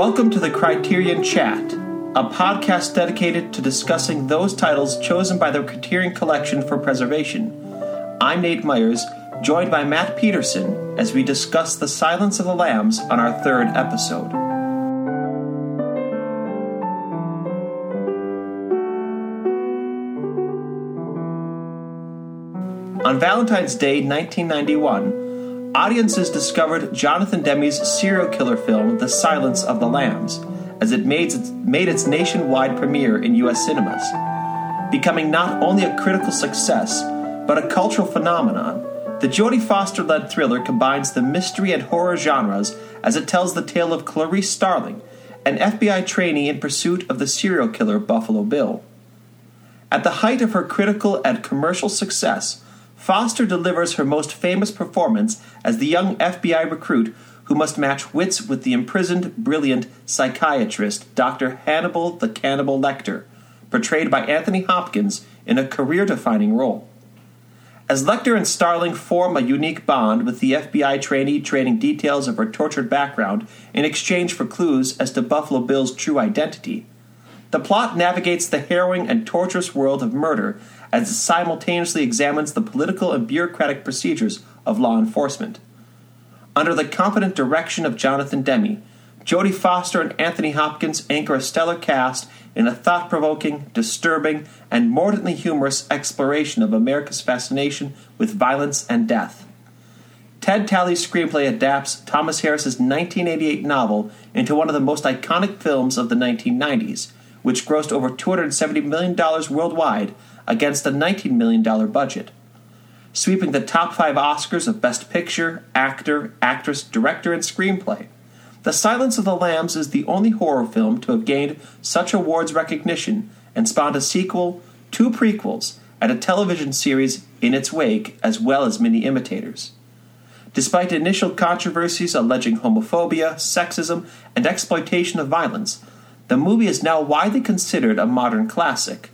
Welcome to the Criterion Chat, a podcast dedicated to discussing those titles chosen by the Criterion Collection for preservation. I'm Nate Myers, joined by Matt Peterson as we discuss The Silence of the Lambs on our third episode. On Valentine's Day 1991, audiences discovered Jonathan Demme's serial killer film, The Silence of the Lambs, as it made its, made its nationwide premiere in U.S. cinemas, becoming not only a critical success, but a cultural phenomenon. The Jodie Foster led thriller combines the mystery and horror genres as it tells the tale of Clarice Starling, an FBI trainee in pursuit of the serial killer Buffalo Bill. At the height of her critical and commercial success, Foster delivers her most famous performance as the young FBI recruit who must match wits with the imprisoned, brilliant psychiatrist Dr. Hannibal the Cannibal Lecter, portrayed by Anthony Hopkins in a career defining role. As Lecter and Starling form a unique bond with the FBI trainee trading details of her tortured background in exchange for clues as to Buffalo Bill's true identity, the plot navigates the harrowing and torturous world of murder as it simultaneously examines the political and bureaucratic procedures of law enforcement. Under the competent direction of Jonathan Demme, Jodie Foster and Anthony Hopkins anchor a stellar cast in a thought provoking, disturbing, and mordantly humorous exploration of America's fascination with violence and death. Ted Tally's screenplay adapts Thomas Harris's 1988 novel into one of the most iconic films of the 1990s, which grossed over $270 million worldwide against a $19 million budget, sweeping the top five Oscars of Best Picture, Actor, Actress, Director, and Screenplay. The Silence of the Lambs is the only horror film to have gained such awards recognition and spawned a sequel, two prequels, and a television series in its wake, as well as many imitators. Despite initial controversies alleging homophobia, sexism, and exploitation of violence, the movie is now widely considered a modern classic.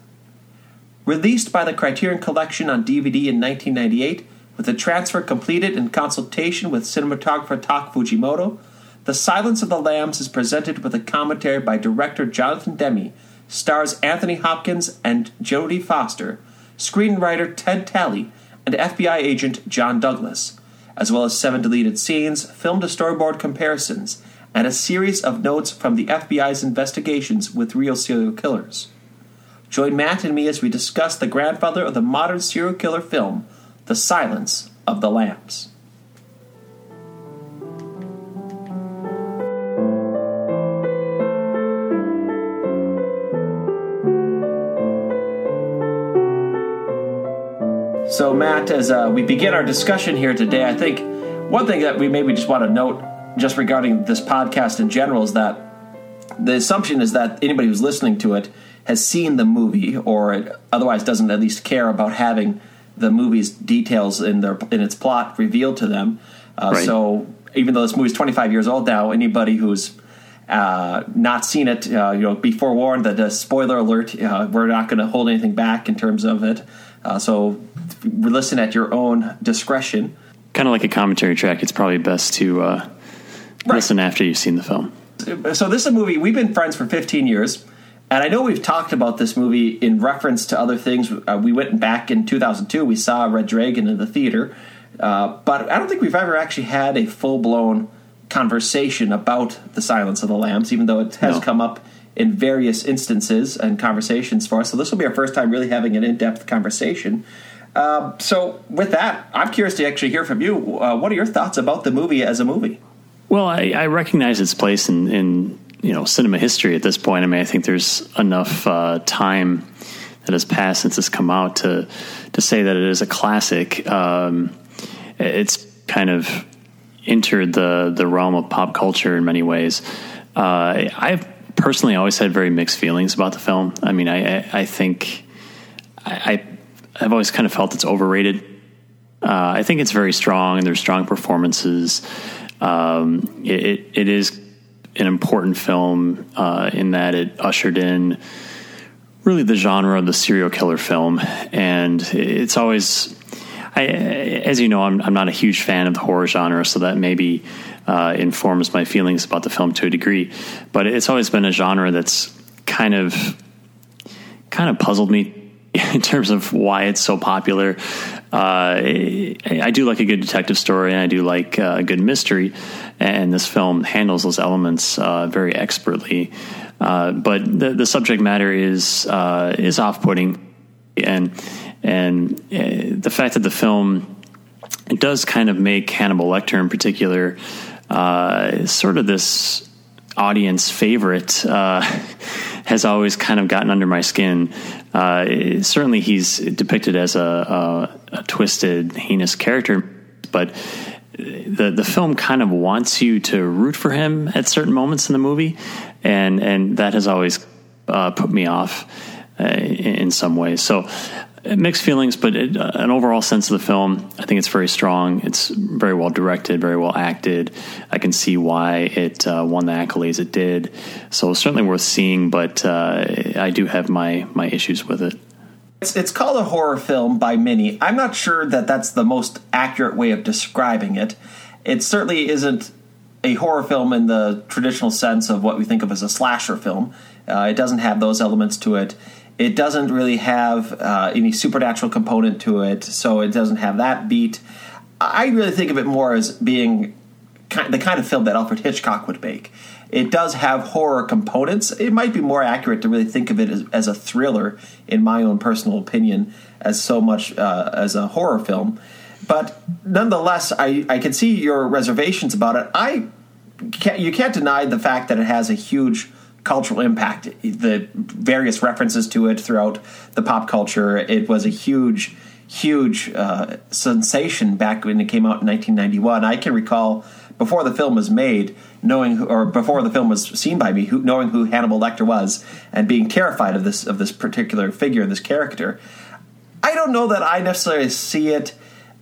Released by the Criterion Collection on DVD in 1998, with the transfer completed in consultation with cinematographer Tak Fujimoto, The Silence of the Lambs is presented with a commentary by director Jonathan Demme, stars Anthony Hopkins and Jodie Foster, screenwriter Ted Tally, and FBI agent John Douglas, as well as seven deleted scenes, film to storyboard comparisons, and a series of notes from the FBI's investigations with real serial killers. Join Matt and me as we discuss the grandfather of the modern serial killer film, The Silence of the Lambs. So, Matt, as uh, we begin our discussion here today, I think one thing that we maybe just want to note, just regarding this podcast in general, is that the assumption is that anybody who's listening to it has seen the movie or otherwise doesn't at least care about having the movie's details in their in its plot revealed to them. Uh, right. So even though this movie's 25 years old now, anybody who's uh, not seen it, uh, you know, be forewarned that a spoiler alert. Uh, we're not going to hold anything back in terms of it. Uh, so listen at your own discretion. Kind of like a commentary track. It's probably best to uh, right. listen after you've seen the film. So this is a movie we've been friends for 15 years. And I know we've talked about this movie in reference to other things. Uh, we went back in 2002, we saw Red Dragon in the theater, uh, but I don't think we've ever actually had a full blown conversation about The Silence of the Lambs, even though it has no. come up in various instances and conversations for us. So this will be our first time really having an in depth conversation. Uh, so, with that, I'm curious to actually hear from you. Uh, what are your thoughts about the movie as a movie? Well, I, I recognize its place in, in you know cinema history at this point. I mean, I think there's enough uh, time that has passed since it's come out to to say that it is a classic. Um, it's kind of entered the the realm of pop culture in many ways. Uh, I've personally always had very mixed feelings about the film. I mean, I I, I think I I've always kind of felt it's overrated. Uh, I think it's very strong, and there's strong performances. Um, it, it is an important film uh, in that it ushered in really the genre of the serial killer film, and it's always. I, as you know, I'm, I'm not a huge fan of the horror genre, so that maybe uh, informs my feelings about the film to a degree. But it's always been a genre that's kind of kind of puzzled me in terms of why it's so popular. Uh, I do like a good detective story, and I do like uh, a good mystery, and this film handles those elements uh, very expertly. Uh, but the, the subject matter is uh, is off putting, and and uh, the fact that the film it does kind of make Hannibal Lecter in particular sort of this audience favorite has always kind of gotten under my skin. Uh, certainly, he's depicted as a, a, a, twisted, heinous character, but the the film kind of wants you to root for him at certain moments in the movie, and and that has always uh, put me off uh, in, in some ways. So mixed feelings, but it, uh, an overall sense of the film, I think it's very strong. It's very well directed, very well acted. I can see why it uh, won the accolades it did. So it's certainly worth seeing, but uh, I do have my my issues with it. It's, it's called a horror film by many. I'm not sure that that's the most accurate way of describing it. It certainly isn't a horror film in the traditional sense of what we think of as a slasher film. Uh, it doesn't have those elements to it. It doesn't really have uh, any supernatural component to it, so it doesn't have that beat. I really think of it more as being the kind of film that Alfred Hitchcock would make. It does have horror components. It might be more accurate to really think of it as, as a thriller, in my own personal opinion, as so much uh, as a horror film. But nonetheless, I, I can see your reservations about it. I can't, you can't deny the fact that it has a huge cultural impact. The various references to it throughout the pop culture. It was a huge, huge uh, sensation back when it came out in 1991. I can recall before the film was made, knowing who, or before the film was seen by me, who, knowing who Hannibal Lecter was and being terrified of this of this particular figure, this character. I don't know that I necessarily see it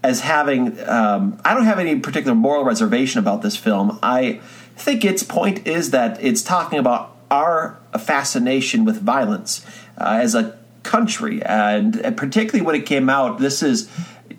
as having. Um, I don't have any particular moral reservation about this film. I think its point is that it's talking about our fascination with violence uh, as a country, and, and, particularly when it came out. This is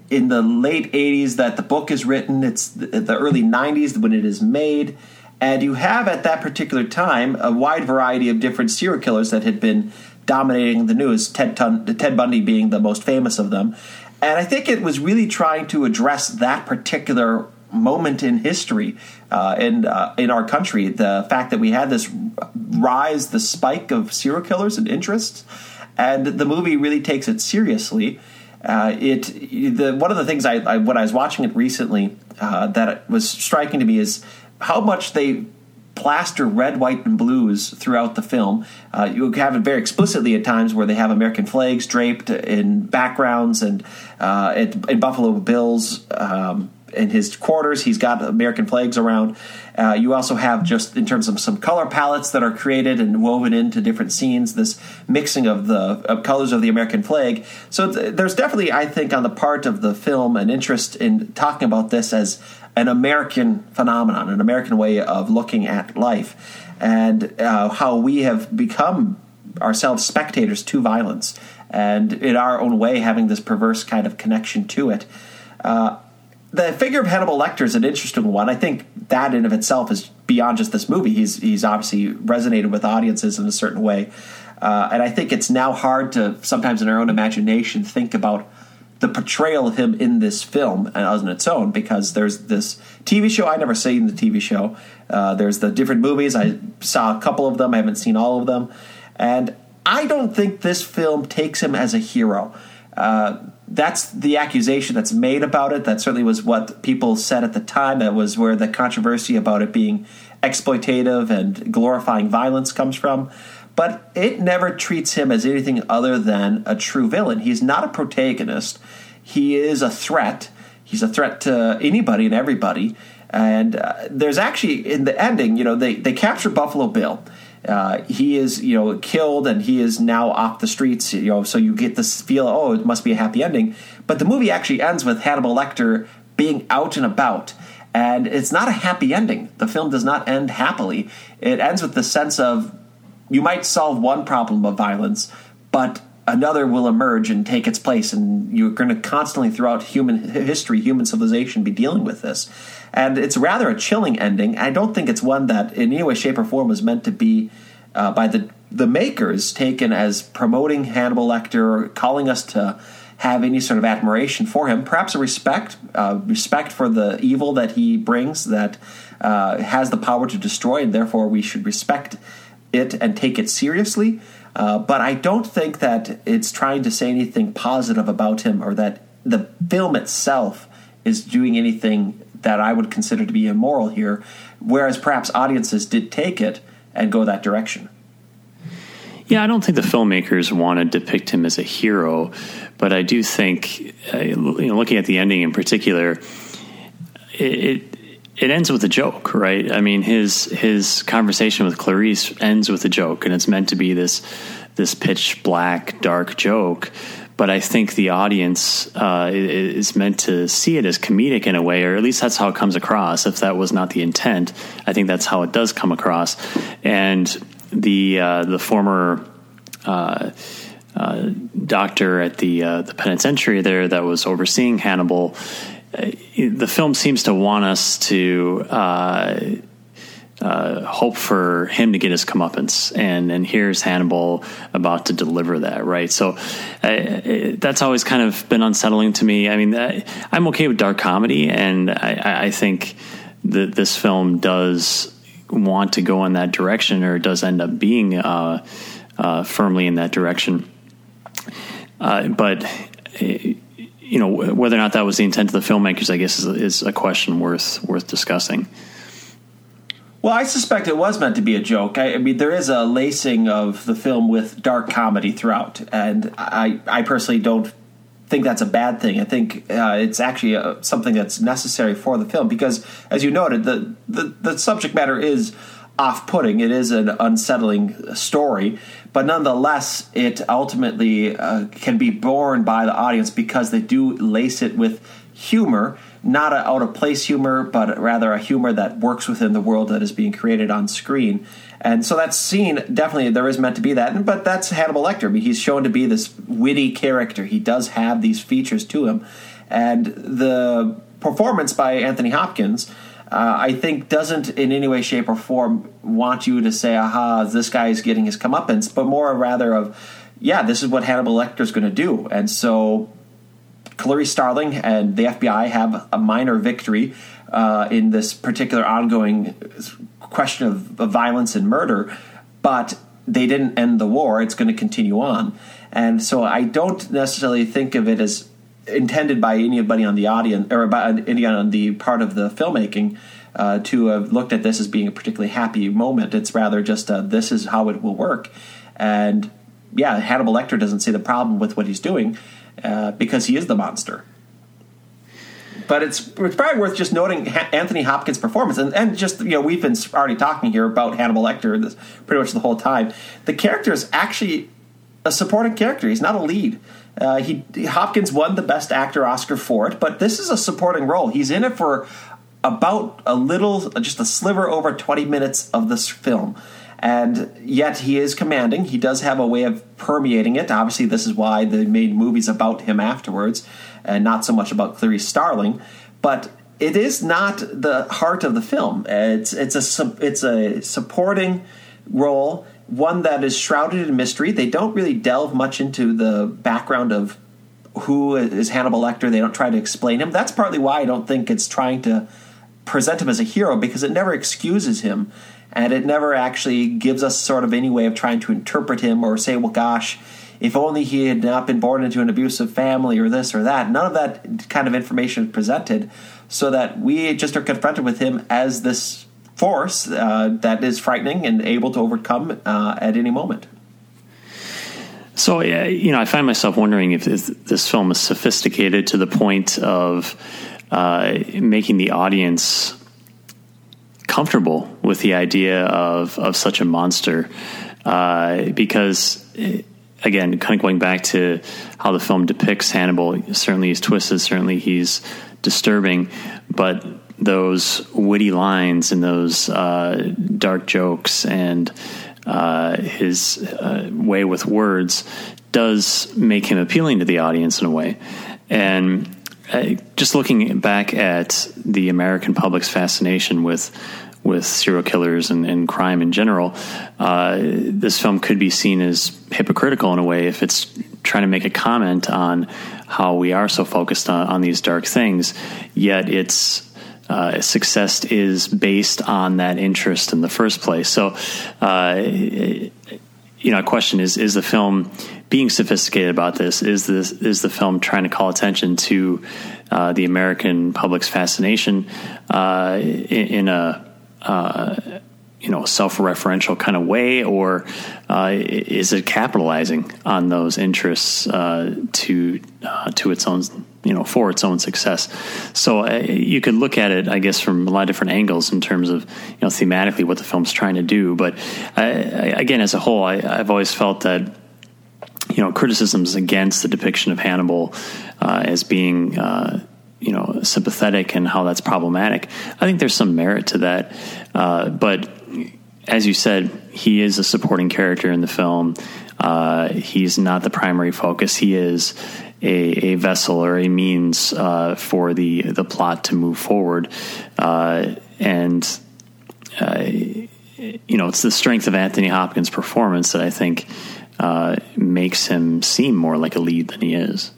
in the late '80s that the book is written. It's the, the early '90s when it is made, and you have at that particular time a wide variety of different serial killers that had been dominating the news. Ted, Tun- Ted Bundy being the most famous of them. And I think it was really trying to address that particular moment in history uh, in uh, in our country. The fact that we had this rise, the spike of serial killers and interest, and the movie really takes it seriously. Uh, it the one of the things I, I, when I was watching it recently uh, that was striking to me is how much they plaster red, white, and blues throughout the film. Uh, you have it very explicitly at times where they have American flags draped in backgrounds and uh, in Buffalo Bills um, in his quarters. He's got American flags around. Uh, you also have just in terms of some color palettes that are created and woven into different scenes. This mixing of the of colors of the American flag. So th- there's definitely, I think, on the part of the film, an interest in talking about this as an American phenomenon, an American way of looking at life, and uh, how we have become ourselves spectators to violence, and in our own way having this perverse kind of connection to it. Uh, the figure of Hannibal Lecter is an interesting one. I think that in of itself is beyond just this movie. He's he's obviously resonated with audiences in a certain way, uh, and I think it's now hard to sometimes in our own imagination think about the portrayal of him in this film as on its own because there's this TV show I never seen the TV show. Uh, there's the different movies I saw a couple of them. I haven't seen all of them, and I don't think this film takes him as a hero. Uh, that's the accusation that's made about it. That certainly was what people said at the time. That was where the controversy about it being exploitative and glorifying violence comes from. But it never treats him as anything other than a true villain. He's not a protagonist. He is a threat. He's a threat to anybody and everybody. And uh, there's actually in the ending, you know, they they capture Buffalo Bill uh, he is you know killed and he is now off the streets you know so you get this feel oh it must be a happy ending. But the movie actually ends with Hannibal Lecter being out and about. And it's not a happy ending. The film does not end happily. It ends with the sense of you might solve one problem of violence but another will emerge and take its place, and you're going to constantly, throughout human history, human civilization, be dealing with this. And it's rather a chilling ending. I don't think it's one that, in any way, shape, or form, was meant to be uh, by the the makers taken as promoting Hannibal Lecter, calling us to have any sort of admiration for him, perhaps a respect, uh, respect for the evil that he brings that uh, has the power to destroy, and therefore we should respect it and take it seriously. Uh, but I don't think that it's trying to say anything positive about him or that the film itself is doing anything that I would consider to be immoral here, whereas perhaps audiences did take it and go that direction. Yeah, I don't think the filmmakers want to depict him as a hero, but I do think, uh, you know, looking at the ending in particular, it, it, it ends with a joke, right? I mean, his his conversation with Clarice ends with a joke, and it's meant to be this this pitch black, dark joke. But I think the audience uh, is meant to see it as comedic in a way, or at least that's how it comes across. If that was not the intent, I think that's how it does come across. And the uh, the former uh, uh, doctor at the uh, the penitentiary there that was overseeing Hannibal. Uh, the film seems to want us to uh, hope for him to get his comeuppance, and and here's Hannibal about to deliver that, right? So that's always kind of been unsettling to me. I mean, I'm okay with dark comedy, and I, I think that this film does want to go in that direction or does end up being uh, uh, firmly in that direction. Uh, but you know whether or not that was the intent of the filmmakers, I guess, is, is a question worth worth discussing. Well, I suspect it was meant to be a joke. I, I, mean, there is a lacing of the film with dark comedy throughout, and I, I personally don't think that's a bad thing. I think uh, it's actually a, uh, something that's necessary for the film because, as you noted, the the, the subject matter is off-putting. It is an unsettling story, but nonetheless, it ultimately uh, can be borne by the audience because they do lace it with humor, not a out of place humor, but rather a humor that works within the world that is being created on screen. And so that scene definitely there is meant to be that, but that's Hannibal Lecter. I mean, he's shown to be this witty character. He does have these features to him, and the performance by Anthony Hopkins. Uh, I think doesn't in any way, shape, or form want you to say, "Aha, this guy is getting his comeuppance," but more rather of, "Yeah, this is what Hannibal Lecter is going to do." And so, Clarice Starling and the FBI have a minor victory uh, in this particular ongoing question of, of violence and murder, but they didn't end the war. It's going to continue on. And so I don't necessarily think of it as intended by anybody on the audience or by any on the part of the filmmaking uh, to have looked at this as being a particularly happy moment. It's rather just a, this is how it will work. And yeah, Hannibal Lecter doesn't see the problem with what he's doing uh, because he is the monster but it's it's probably worth just noting Anthony Hopkins' performance, and, and just you know we've been already talking here about Hannibal Lecter this pretty much the whole time. The character is actually a supporting character; he's not a lead. Uh, he Hopkins won the Best Actor Oscar for it, but this is a supporting role. He's in it for about a little, just a sliver over twenty minutes of this film and yet he is commanding. He does have a way of permeating it. Obviously, this is why they made movies about him afterwards and not so much about Clarice Starling. But it is not the heart of the film. It's it's a it's a supporting role, one that is shrouded in mystery. They don't really delve much into the background of who is Hannibal Lecter. They don't try to explain him. That's partly why I don't think it's trying to present him as a hero because it never excuses him and it never actually gives us sort of any way of trying to interpret him or say, well, gosh, if only he had not been born into an abusive family or this or that. None of that kind of information is presented so that we just are confronted with him as this force uh, that is frightening and able to overcome uh, at any moment. So, you know, I find myself wondering if this film is sophisticated to the point of uh, making the audience comfortable with the idea of, of such a monster. Uh, because again, kind of going back to how the film depicts Hannibal, certainly he's twisted, certainly he's disturbing, but those witty lines and those uh, dark jokes and uh, his uh, way with words does make him appealing to the audience in a way. And uh, just looking back at the American public's fascination with with serial killers and, and crime in general, uh, this film could be seen as hypocritical in a way if it's trying to make a comment on how we are so focused on, on these dark things, yet its uh, success is based on that interest in the first place. So, uh, you know, a question is: Is the film being sophisticated about this? Is this is the film trying to call attention to uh, the American public's fascination uh, in, in, a uh, you know self-referential kind of way, or uh, is it capitalizing on those interests uh, to uh, to its own you know for its own success? So uh, you could look at it, I guess, from a lot of different angles in terms of you know thematically what the film's trying to do. But I, I, again, as a whole, I, I've always felt that you know criticisms against the depiction of Hannibal uh, as being uh, you know sympathetic and how that's problematic. I think there's some merit to that, uh, but as you said, he is a supporting character in the film. Uh, he's not the primary focus. He is a, a vessel or a means uh, for the the plot to move forward, uh, and uh, you know it's the strength of Anthony Hopkins' performance that I think uh, makes him seem more like a lead than he is.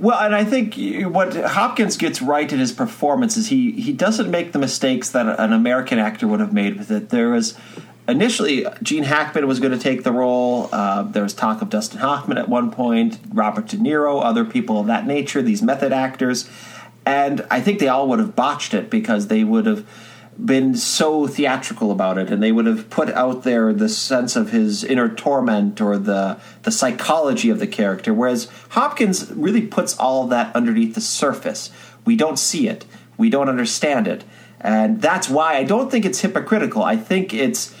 Well, and I think what Hopkins gets right in his performance is he he doesn't make the mistakes that an American actor would have made with it. There was initially Gene Hackman was going to take the role. Uh, there was talk of Dustin Hoffman at one point, Robert De Niro, other people of that nature, these method actors, and I think they all would have botched it because they would have been so theatrical about it and they would have put out there the sense of his inner torment or the the psychology of the character whereas Hopkins really puts all that underneath the surface. We don't see it. We don't understand it. And that's why I don't think it's hypocritical. I think it's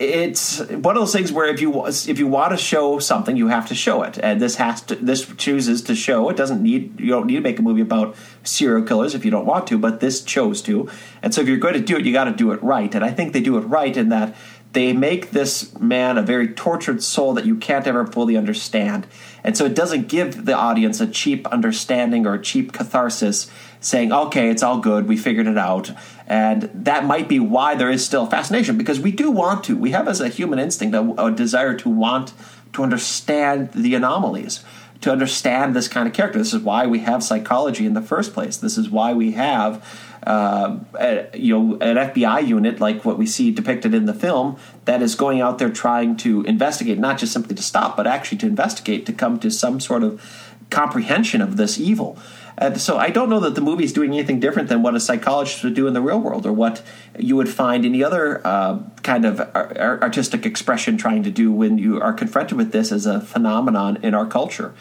it's one of those things where if you if you want to show something, you have to show it, and this has to this chooses to show. It doesn't need you don't need to make a movie about serial killers if you don't want to, but this chose to, and so if you're going to do it, you got to do it right. And I think they do it right in that they make this man a very tortured soul that you can't ever fully understand, and so it doesn't give the audience a cheap understanding or a cheap catharsis saying, okay, it's all good, we figured it out. And that might be why there is still fascination, because we do want to. We have, as a human instinct, a, a desire to want to understand the anomalies, to understand this kind of character. This is why we have psychology in the first place. This is why we have. Uh, a, you know, an FBI unit like what we see depicted in the film that is going out there trying to investigate, not just simply to stop, but actually to investigate, to come to some sort of comprehension of this evil. And so I don't know that the movie is doing anything different than what a psychologist would do in the real world or what you would find any other uh, kind of artistic expression trying to do when you are confronted with this as a phenomenon in our culture.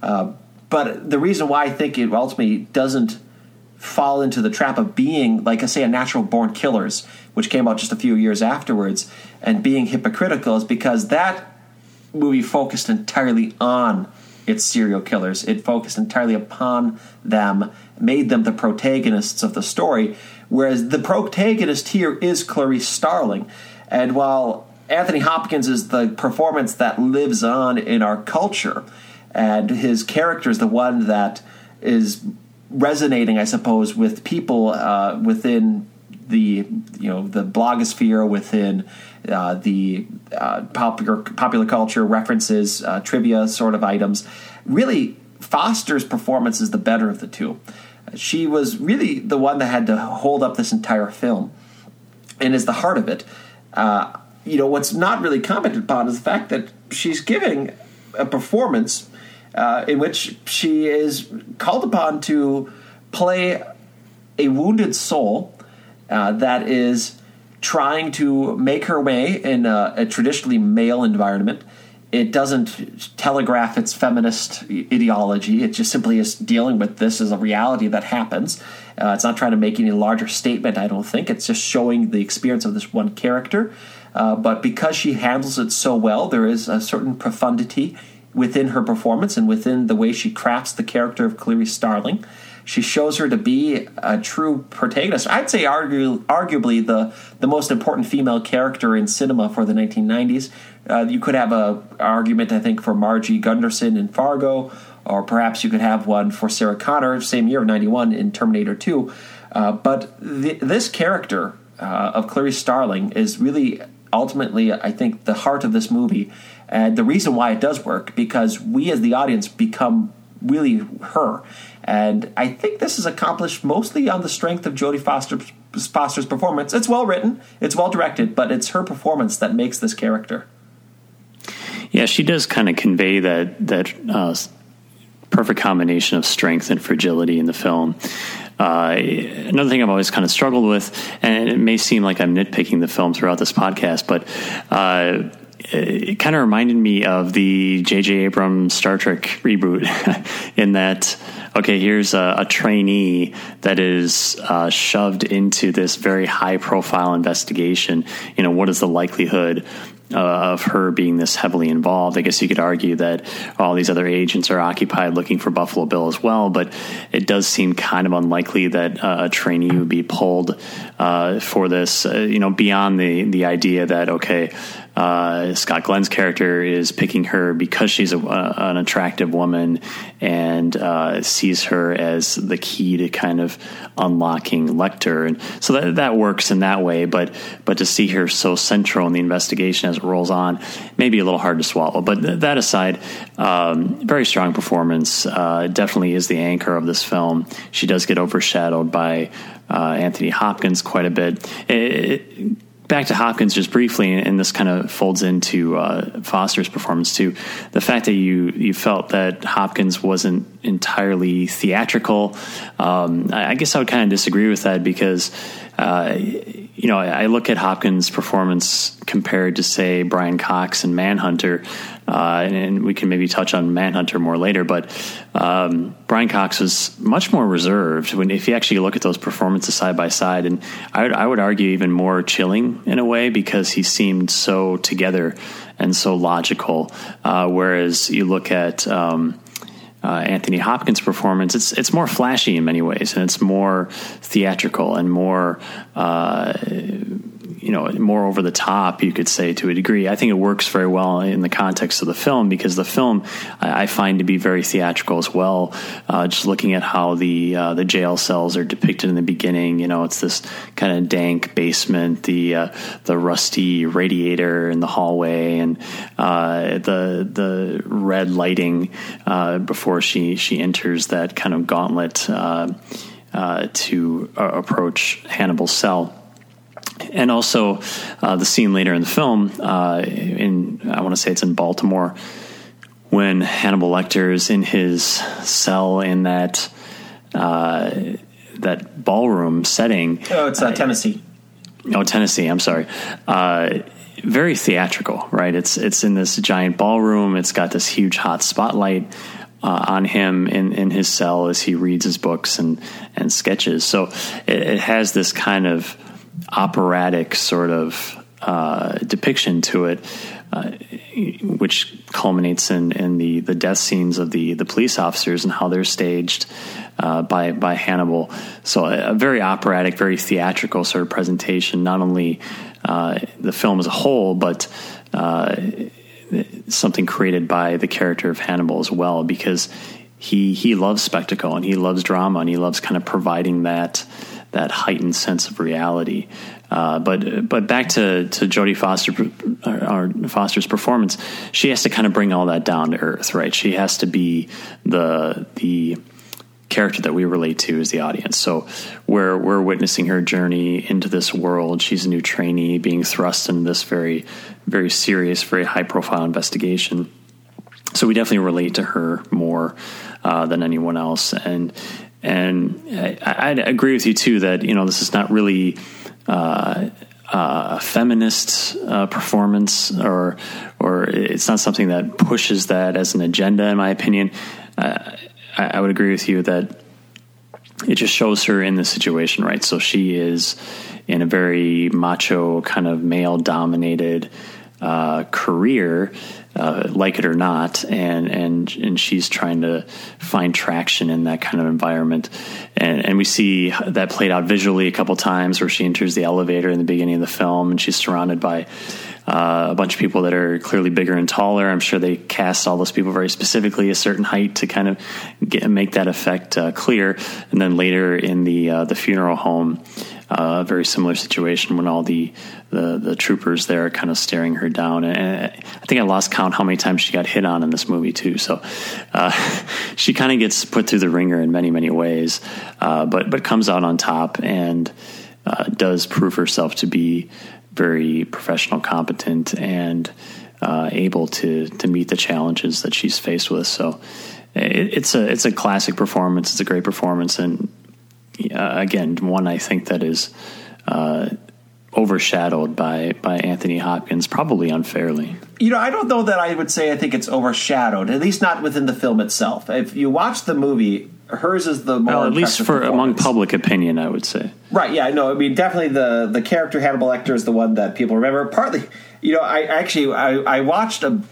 Uh, but the reason why I think it ultimately doesn't fall into the trap of being, like I say, a natural born killers, which came out just a few years afterwards, and being hypocritical is because that movie focused entirely on its serial killers. It focused entirely upon them, made them the protagonists of the story, whereas the protagonist here is Clarice Starling. And while Anthony Hopkins is the performance that lives on in our culture, and his character is the one that is resonating, I suppose, with people uh, within the you know the blogosphere within uh, the uh, popular popular culture references, uh, trivia sort of items. Really, Foster's performance is the better of the two. She was really the one that had to hold up this entire film, and is the heart of it. Uh, you know what's not really commented upon is the fact that she's giving a performance uh, in which she is called upon to play a wounded soul that is trying to make her way in a, a, traditionally male environment. It doesn't telegraph its feminist ideology. It just simply is dealing with this as a reality that happens. Uh, it's not trying to make any larger statement, I don't think. It's just showing the experience of this one character. Uh, but because she handles it so well, there is a certain profundity within her performance and within the way she crafts the character of Clarice Starling She shows her to be a true protagonist. I'd say argu- arguably the the most important female character in cinema for the 1990s. Uh, you could have a argument, I think, for Margie Gunderson in Fargo, or perhaps you could have one for Sarah Connor, same year of '91 in Terminator 2. Uh, but th- this character uh, of Clarice Starling is really ultimately, I think, the heart of this movie, and the reason why it does work because we as the audience become really her. And I think this is accomplished mostly on the strength of Jodie Foster, Foster's performance. It's well written, it's well directed, but it's her performance that makes this character. Yeah, she does kind of convey that that uh, perfect combination of strength and fragility in the film. Uh, another thing I've always kind of struggled with, and it may seem like I'm nitpicking the film throughout this podcast, but uh, it kind of reminded me of the J.J. Abrams Star Trek reboot, in that okay, here's a, a trainee that is uh, shoved into this very high profile investigation. You know, what is the likelihood uh, of her being this heavily involved. I guess you could argue that all these other agents are occupied looking for Buffalo Bill as well, but it does seem kind of unlikely that uh, a trainee would be pulled uh, for this. Uh, you know, beyond the the idea that okay, uh, Scott Glenn's character is picking her because she's a, an attractive woman and uh, sees her as the key to kind of unlocking Lecter, and so that that works in that way. But but to see her so central in the investigation as it rolls on, maybe a little hard to swallow. But th- that aside, um, very strong performance. Uh, definitely is the anchor of this film. She does get overshadowed by uh, Anthony Hopkins quite a bit. It, back to Hopkins just briefly, and this kind of folds into uh, Foster's performance too. The fact that you you felt that Hopkins wasn't entirely theatrical, um, I, I, guess I would kind of disagree with that because. Uh, you know, I look at Hopkins' performance compared to, say, Brian Cox and Manhunter, uh, and, and, we can maybe touch on Manhunter more later. But um, Brian Cox was much more reserved when, if you actually look at those performances side by side, and I would, I would argue even more chilling in a way because he seemed so together and so logical. Uh, whereas you look at um, uh, Anthony Hopkins' performance, it's it's more flashy in many ways, and it's more theatrical and more. Uh, you know more over the top you could say to a degree. I think it works very well in the context of the film because the film i, find to be very theatrical as well. Uh, just looking at how the uh, the jail cells are depicted in the beginning you know it's this kind of dank basement the uh, the rusty radiator in the hallway and uh, the the red lighting uh, before she she enters that kind of gauntlet uh, to approach Hannibal's cell and also uh, the scene later in the film, uh, in I want to say it's in Baltimore, when Hannibal Lecter is in his cell in that uh, that ballroom setting. Oh, it's uh, Tennessee. Oh, Tennessee. I'm sorry. Uh, very theatrical, right? It's it's in this giant ballroom. It's got this huge hot spotlight. Uh, on him in, in his cell as he reads his books and, and sketches. So it, it has this kind of operatic sort of uh, depiction to it, uh, which culminates in, in the, the death scenes of the, the police officers and how they're staged uh, by by Hannibal. So a, a, very operatic, very theatrical sort of presentation. Not only uh, the film as a whole, but uh, something created by the character of Hannibal as well, because he he loves spectacle and he loves drama and he loves kind of providing that that heightened sense of reality. Uh, but but back to to Jodie Foster or Foster's performance, she has to kind of bring all that down to earth, right? She has to be the the character that we relate to as the audience. So we're we're witnessing her journey into this world. She's a new trainee being thrust into this very very serious, very high profile investigation. So we definitely relate to her more uh, than anyone else, and and I, I agree with you too that you know this is not really uh, a feminist uh, performance, or or it's not something that pushes that as an agenda. In my opinion, uh, I, I would agree with you that it just shows her in the situation, right? So she is in a very macho kind of male dominated uh, career, uh, like it or not, and and and she's trying to find traction in that kind of environment, and and we see that played out visually a couple times where she enters the elevator in the beginning of the film, and she's surrounded by. Uh, a bunch of people that are clearly bigger and taller. I'm sure they cast all those people very specifically a certain height to kind of get, make that effect uh, clear. And then later in the uh, the funeral home, uh, a very similar situation when all the, the, the troopers there are kind of staring her down. And I think I lost count how many times she got hit on in this movie too. So uh, she kind of gets put through the ringer in many many ways, uh, but but comes out on top and uh, does prove herself to be very professional, competent, and uh, able to to meet the challenges that she's faced with. So. It, it's a it's a classic performance. It's a great performance, and uh, again, one I think that is uh, overshadowed by by Anthony Hopkins, probably unfairly. You know, I don't know that I would say I think it's overshadowed. At least not within the film itself. If you watch the movie, hers is the more well, at least for among public opinion, I would say. Right? Yeah. No. I mean, definitely the the character Hannibal Lecter is the one that people remember. Partly, you know, I actually I, I watched a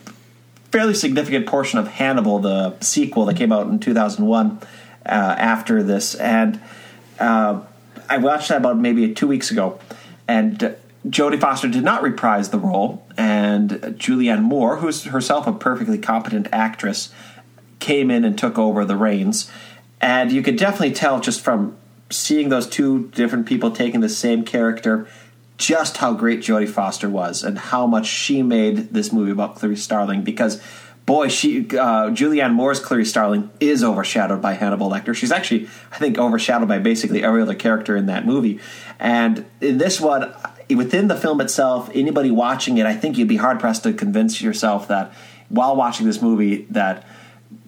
fairly significant portion of Hannibal, the sequel that came out in two thousand one, uh, after this, and uh, I watched that about maybe two weeks ago, and Jodie Foster did not reprise the role, and Julianne Moore, who's herself a perfectly competent actress, came in and took over the reins. And you could definitely tell just from seeing those two different people taking the same character just how great Jodie Foster was and how much she made this movie about Clarice Starling because boy, she uh, Julianne Moore's Clarice Starling is overshadowed by Hannibal Lecter. She's actually, I think, overshadowed by basically every other character in that movie. And in this one, within the film itself, anybody watching it, I think you'd be hard pressed to convince yourself that while watching this movie that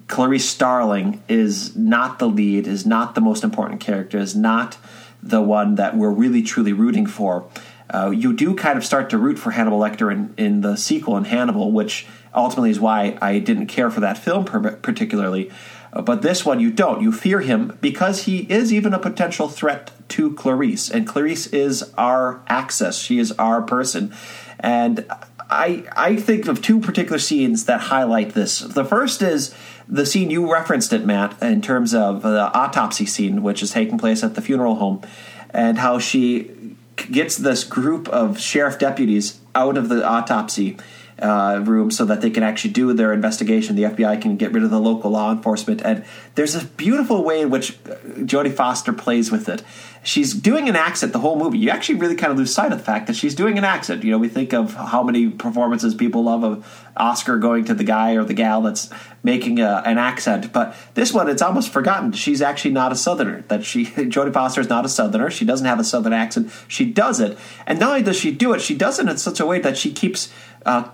Clarice Starling is not the lead, is not the most important character, is not the one that we're really truly rooting for. Uh, you do kind of start to root for Hannibal Lecter in, in the sequel in Hannibal, which ultimately is why I didn't care for that film particularly. Uh, but this one, you don't. You fear him because he is even a potential threat to Clarice, and Clarice is our access. She is our person, and I I think of two particular scenes that highlight this. The first is the scene you referenced it, Matt, in terms of the autopsy scene, which is taking place at the funeral home, and how she gets this group of sheriff deputies out of the autopsy uh, room so that they can actually do their investigation. The FBI can get rid of the local law enforcement. And there's a beautiful way in which uh, Jodie Foster plays with it. She's doing an accent the whole movie. You actually really kind of lose sight of the fact that she's doing an accent. You know, we think of how many performances people love of Oscar going to the guy or the gal that's making a, an accent, but this one it's almost forgotten. She's actually not a Southerner. That she Jodie Foster is not a Southerner. She doesn't have a Southern accent. She does it, and not only does she do it, she does it in such a way that she keeps uh,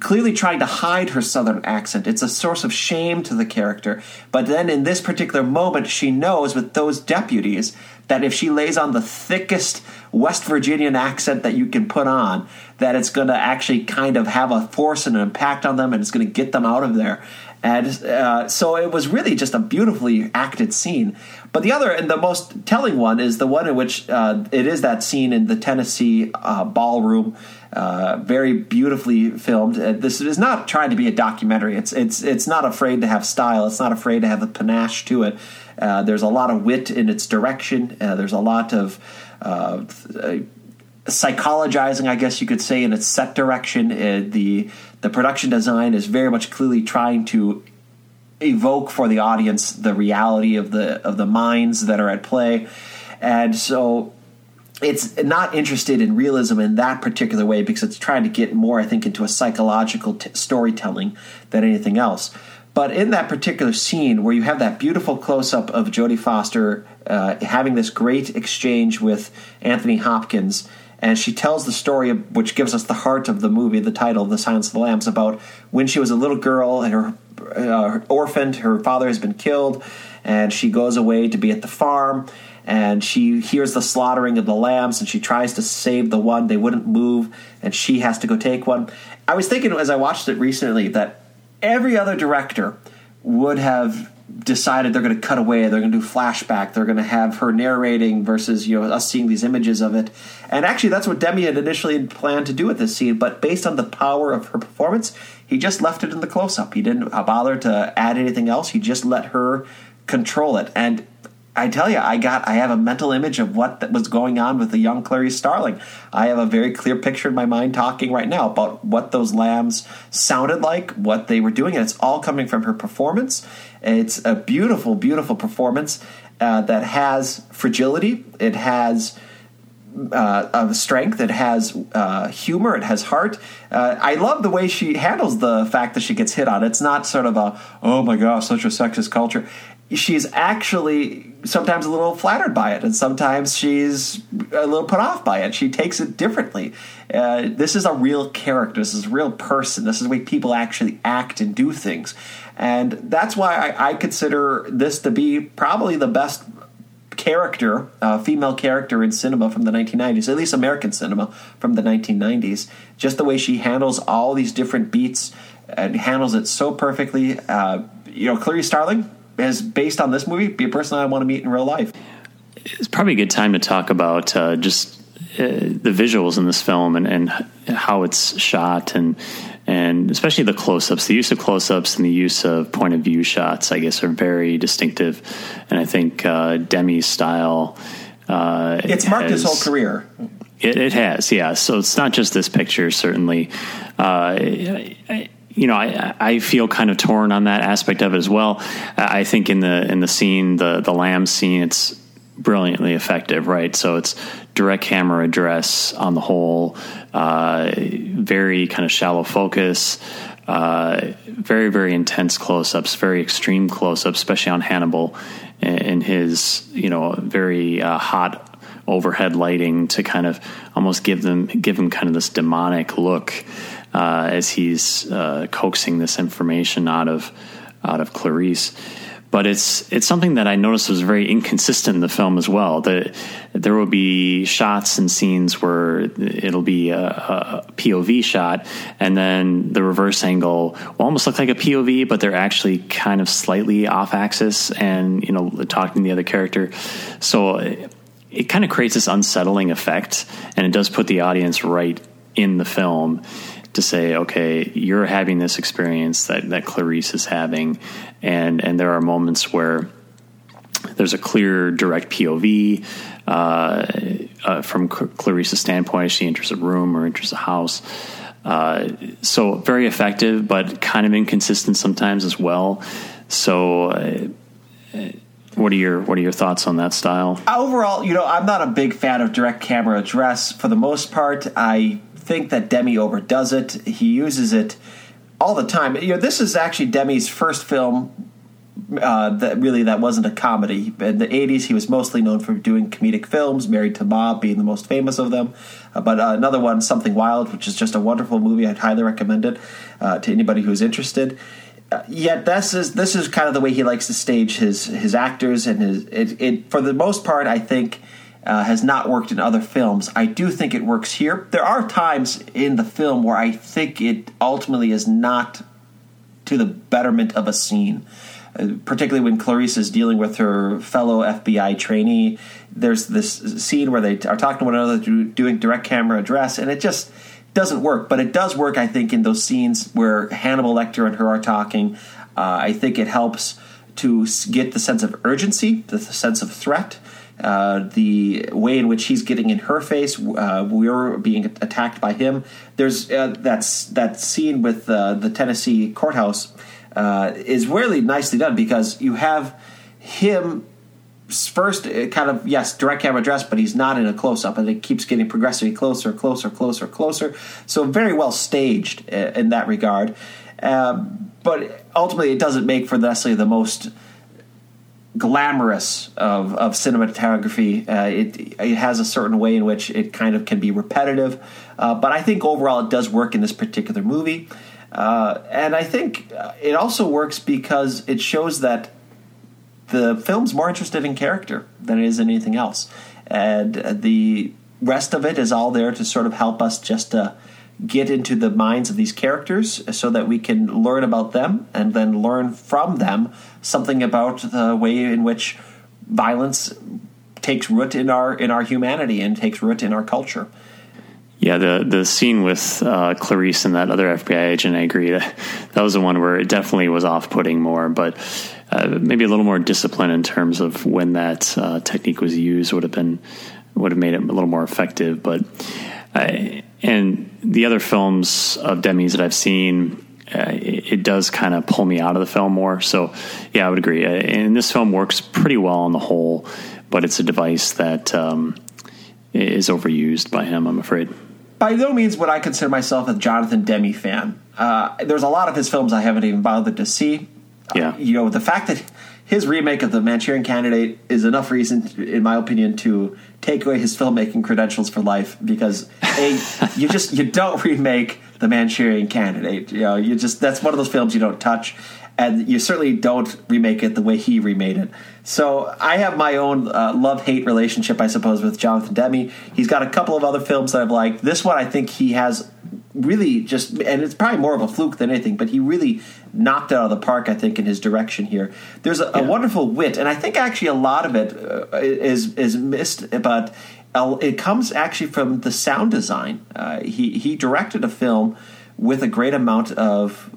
clearly trying to hide her southern accent. It's a source of shame to the character. But then in this particular moment, she knows with those deputies that if she lays on the thickest West Virginian accent that you can put on, that it's going to actually kind of have a force and an impact on them and it's going to get them out of there. And uh, so it was really just a beautifully acted scene. But the other and the most telling one is the one in which uh, it is that scene in the Tennessee uh, ballroom, uh, very beautifully filmed. Uh, this is not trying to be a documentary. It's it's it's not afraid to have style. It's not afraid to have a panache to it. Uh, there's a lot of wit in its direction. Uh, there's a lot of psychologizing, I guess you could say, in its set direction. the the production design is very much clearly trying to evoke for the audience the reality of the of the minds that are at play, and so it's not interested in realism in that particular way because it's trying to get more, I think, into a psychological t- storytelling than anything else. But in that particular scene where you have that beautiful close up of Jodie Foster uh, having this great exchange with Anthony Hopkins, and she tells the story which gives us the heart of the movie, the title, The Silence of the Lambs, about when she was a little girl and her uh, orphaned. Her father has been killed, and she goes away to be at the farm. And she hears the slaughtering of the lambs, and she tries to save the one. They wouldn't move, and she has to go take one. I was thinking as I watched it recently that every other director would have decided they're going to cut away, they're going to do flashback, they're going to have her narrating versus you know us seeing these images of it. And actually, that's what Demme had initially planned to do with this scene. But based on the power of her performance, he just left it in the close up. He didn't bother to add anything else. He just let her control it. And I tell you, I got I have a mental image of what was going on with the young Clary Starling. I have a very clear picture in my mind talking right now about what those lambs sounded like, what they were doing, and it's all coming from her performance. It's a beautiful, beautiful performance uh, that has fragility. It has uh, of strength. It has uh, humor. It has heart. Uh, I love the way she handles the fact that she gets hit on. It's not sort of a oh my gosh, such a sexist culture she's actually sometimes a little flattered by it, and sometimes she's a little put off by it. She takes it differently. Uh, this is a real character. This is a real person. This is the way people actually act and do things, and that's why I, I consider this to be probably the best character, uh, female character in cinema from the 1990s, at least American cinema from the 1990s. Just the way she handles all these different beats and handles it so perfectly. Uh, you know, Clarice Starling, is based on this movie be a person I want to meet in real life. It's probably a good time to talk about uh, just uh, the visuals in this film and, and how it's shot and and especially the close-ups. The use of close-ups and the use of point of view shots i guess are very distinctive. And i think uh, Demme's style uh, it's marked has, his whole career. It, it, has yeah. So it's not just this picture certainly. Uh, I, you know, I, I feel kind of torn on that aspect of it as well. I think in the in the scene, the the lamb scene, it's brilliantly effective, right? So it's direct camera address on the whole, uh, very kind of shallow focus, uh, very very intense close ups, very extreme close ups, especially on Hannibal in his you know very uh, hot overhead lighting to kind of almost give them give him kind of this demonic look uh, as he's uh, coaxing this information out of out of Clarice. But it's it's something that I noticed was very inconsistent in the film as well. That there will be shots and scenes where it'll be a, a, POV shot, and then the reverse angle will almost look like a POV, but they're actually kind of slightly off axis, and you know talking to the other character. So it, it kind of creates this unsettling effect, and it does put the audience right in the film to say, okay, you're having this experience that, that Clarice is having, and and there are moments where there's a clear, direct POV uh, uh, from Clarice's standpoint she enters a room or enters a house. Uh, so very effective, but kind of inconsistent sometimes as well. So. Uh, what are your What are your thoughts on that style? Overall, you know, I'm not a big fan of direct camera address. For the most part, I think that Demme overdoes it. He uses it all the time. You know, this is actually Demme's first film uh, that really that wasn't a comedy. In the '80s, he was mostly known for doing comedic films, Married to Bob being the most famous of them. Uh, but uh, another one, Something Wild, which is just a wonderful movie. I'd highly recommend it uh, to anybody who's interested. Uh, yet this is this is kind of the way he likes to stage his his actors and his it, it for the most part. I think uh, has not worked in other films. I do think it works here. There are times in the film where I think it ultimately is not to the betterment of a scene. Uh, particularly when Clarice is dealing with her fellow FBI trainee, there's this scene where they are talking to one another, doing direct camera address, and it just doesn't work. But it does work, I think, in those scenes where Hannibal Lecter and her are talking. Uh, I think it helps to get the sense of urgency, the sense of threat. Uh, the way in which he's getting in her face, uh, we're being attacked by him. There's uh, that's that scene with uh, the Tennessee courthouse uh, is really nicely done because you have him first kind of yes direct camera address but he's not in a close-up and it keeps getting progressively closer closer closer closer so very well staged in that regard um, but ultimately it doesn't make for necessarily the most glamorous of, of cinematography. Uh, it, it has a certain way in which it kind of can be repetitive, uh, but I think overall it does work in this particular movie. Uh, and I think uh, it also works because it shows that the film's more interested in character than it is in anything else. And the rest of it is all there to sort of help us just to get into the minds of these characters so that we can learn about them and then learn from them something about the way in which violence takes root in our in our humanity and takes root in our culture. Yeah, the the scene with uh, Clarice and that other FBI agent, I agree. That, that was the one where it definitely was off putting more, but uh, maybe a little more discipline in terms of when that uh, technique was used would have been would have made it a little more effective. But uh, and the other films of Demme's that I've seen, uh, it, it, does kind of pull me out of the film more. So yeah, I would agree. Uh, and this film works pretty well on the whole, but it's a device that um, is overused by him. I'm afraid by no means would I consider myself a Jonathan Demme fan. Uh, there's a lot of his films I haven't even bothered to see. Yeah. Uh, you know, the fact that his remake of The Manchurian Candidate is enough reason, in my opinion, to take away his filmmaking credentials for life because a you just you don't remake The Manchurian Candidate. You know, you just that's one of those films you don't touch and you certainly don't remake it the way he remade it. So I have my own uh, love hate relationship, I suppose, with Jonathan Demme. He's got a couple of other films that I've liked. This one, I think he has really just, and it's probably more of a fluke than anything, but he really knocked out of the park, I think, in his direction here. There's a, yeah. a wonderful wit, and I think actually a lot of it uh, is is missed, but it comes actually from the sound design. Uh, he he directed a film with a great amount of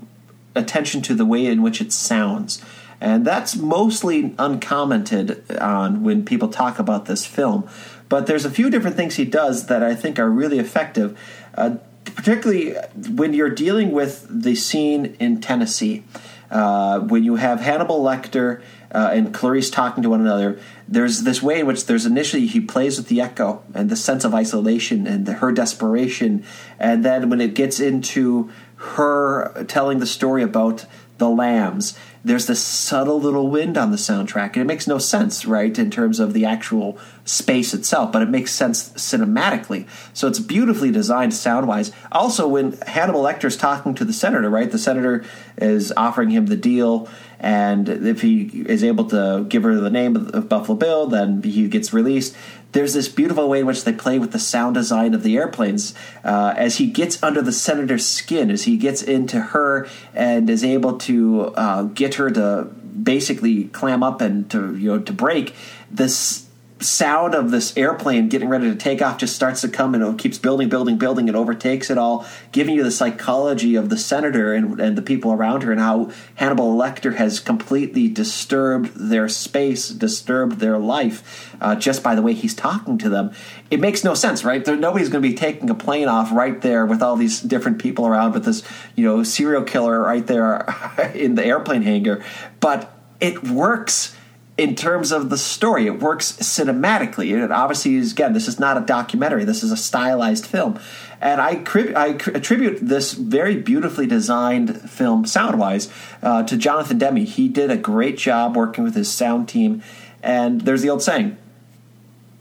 attention to the way in which it sounds. And that's mostly uncommented on when people talk about this film. But there's a few different things he does that I think are really effective, uh, particularly when you're dealing with the scene in Tennessee. Uh, when you have Hannibal Lecter uh, and Clarice talking to one another, there's this way in which there's initially he plays with the echo and the sense of isolation and the, her desperation, and then when it gets into her telling the story about the lambs. There's this subtle little wind on the soundtrack, and it makes no sense, right, in terms of the actual space itself, but it makes sense cinematically. So it's beautifully designed sound wise. Also, when Hannibal Lecter's talking to the senator, right, the senator is offering him the deal, and if he is able to give her the name of Buffalo Bill, then he gets released there's this beautiful way in which they play with the sound design of the airplanes uh, as he gets under the senator's skin, as he gets into her and is able to uh, get her to basically clam up and to you know to break. This sound of this airplane getting ready to take off just starts to come and it keeps building, building, building, It overtakes it all, giving you the psychology of the senator and, and the people around her and how Hannibal Lecter has completely disturbed their space, disturbed their life uh, just by the way he's talking to them. It makes no sense, right? There, nobody's going to be taking a plane off right there with all these different people around with this, you know, serial killer right there in the airplane hangar. But it works in terms of the story. It works cinematically. And obviously, is, again, this is not a documentary. This is a stylized film. And I, I attribute this very beautifully designed film, sound wise, uh, to Jonathan Demme. He did a great job working with his sound team. And there's the old saying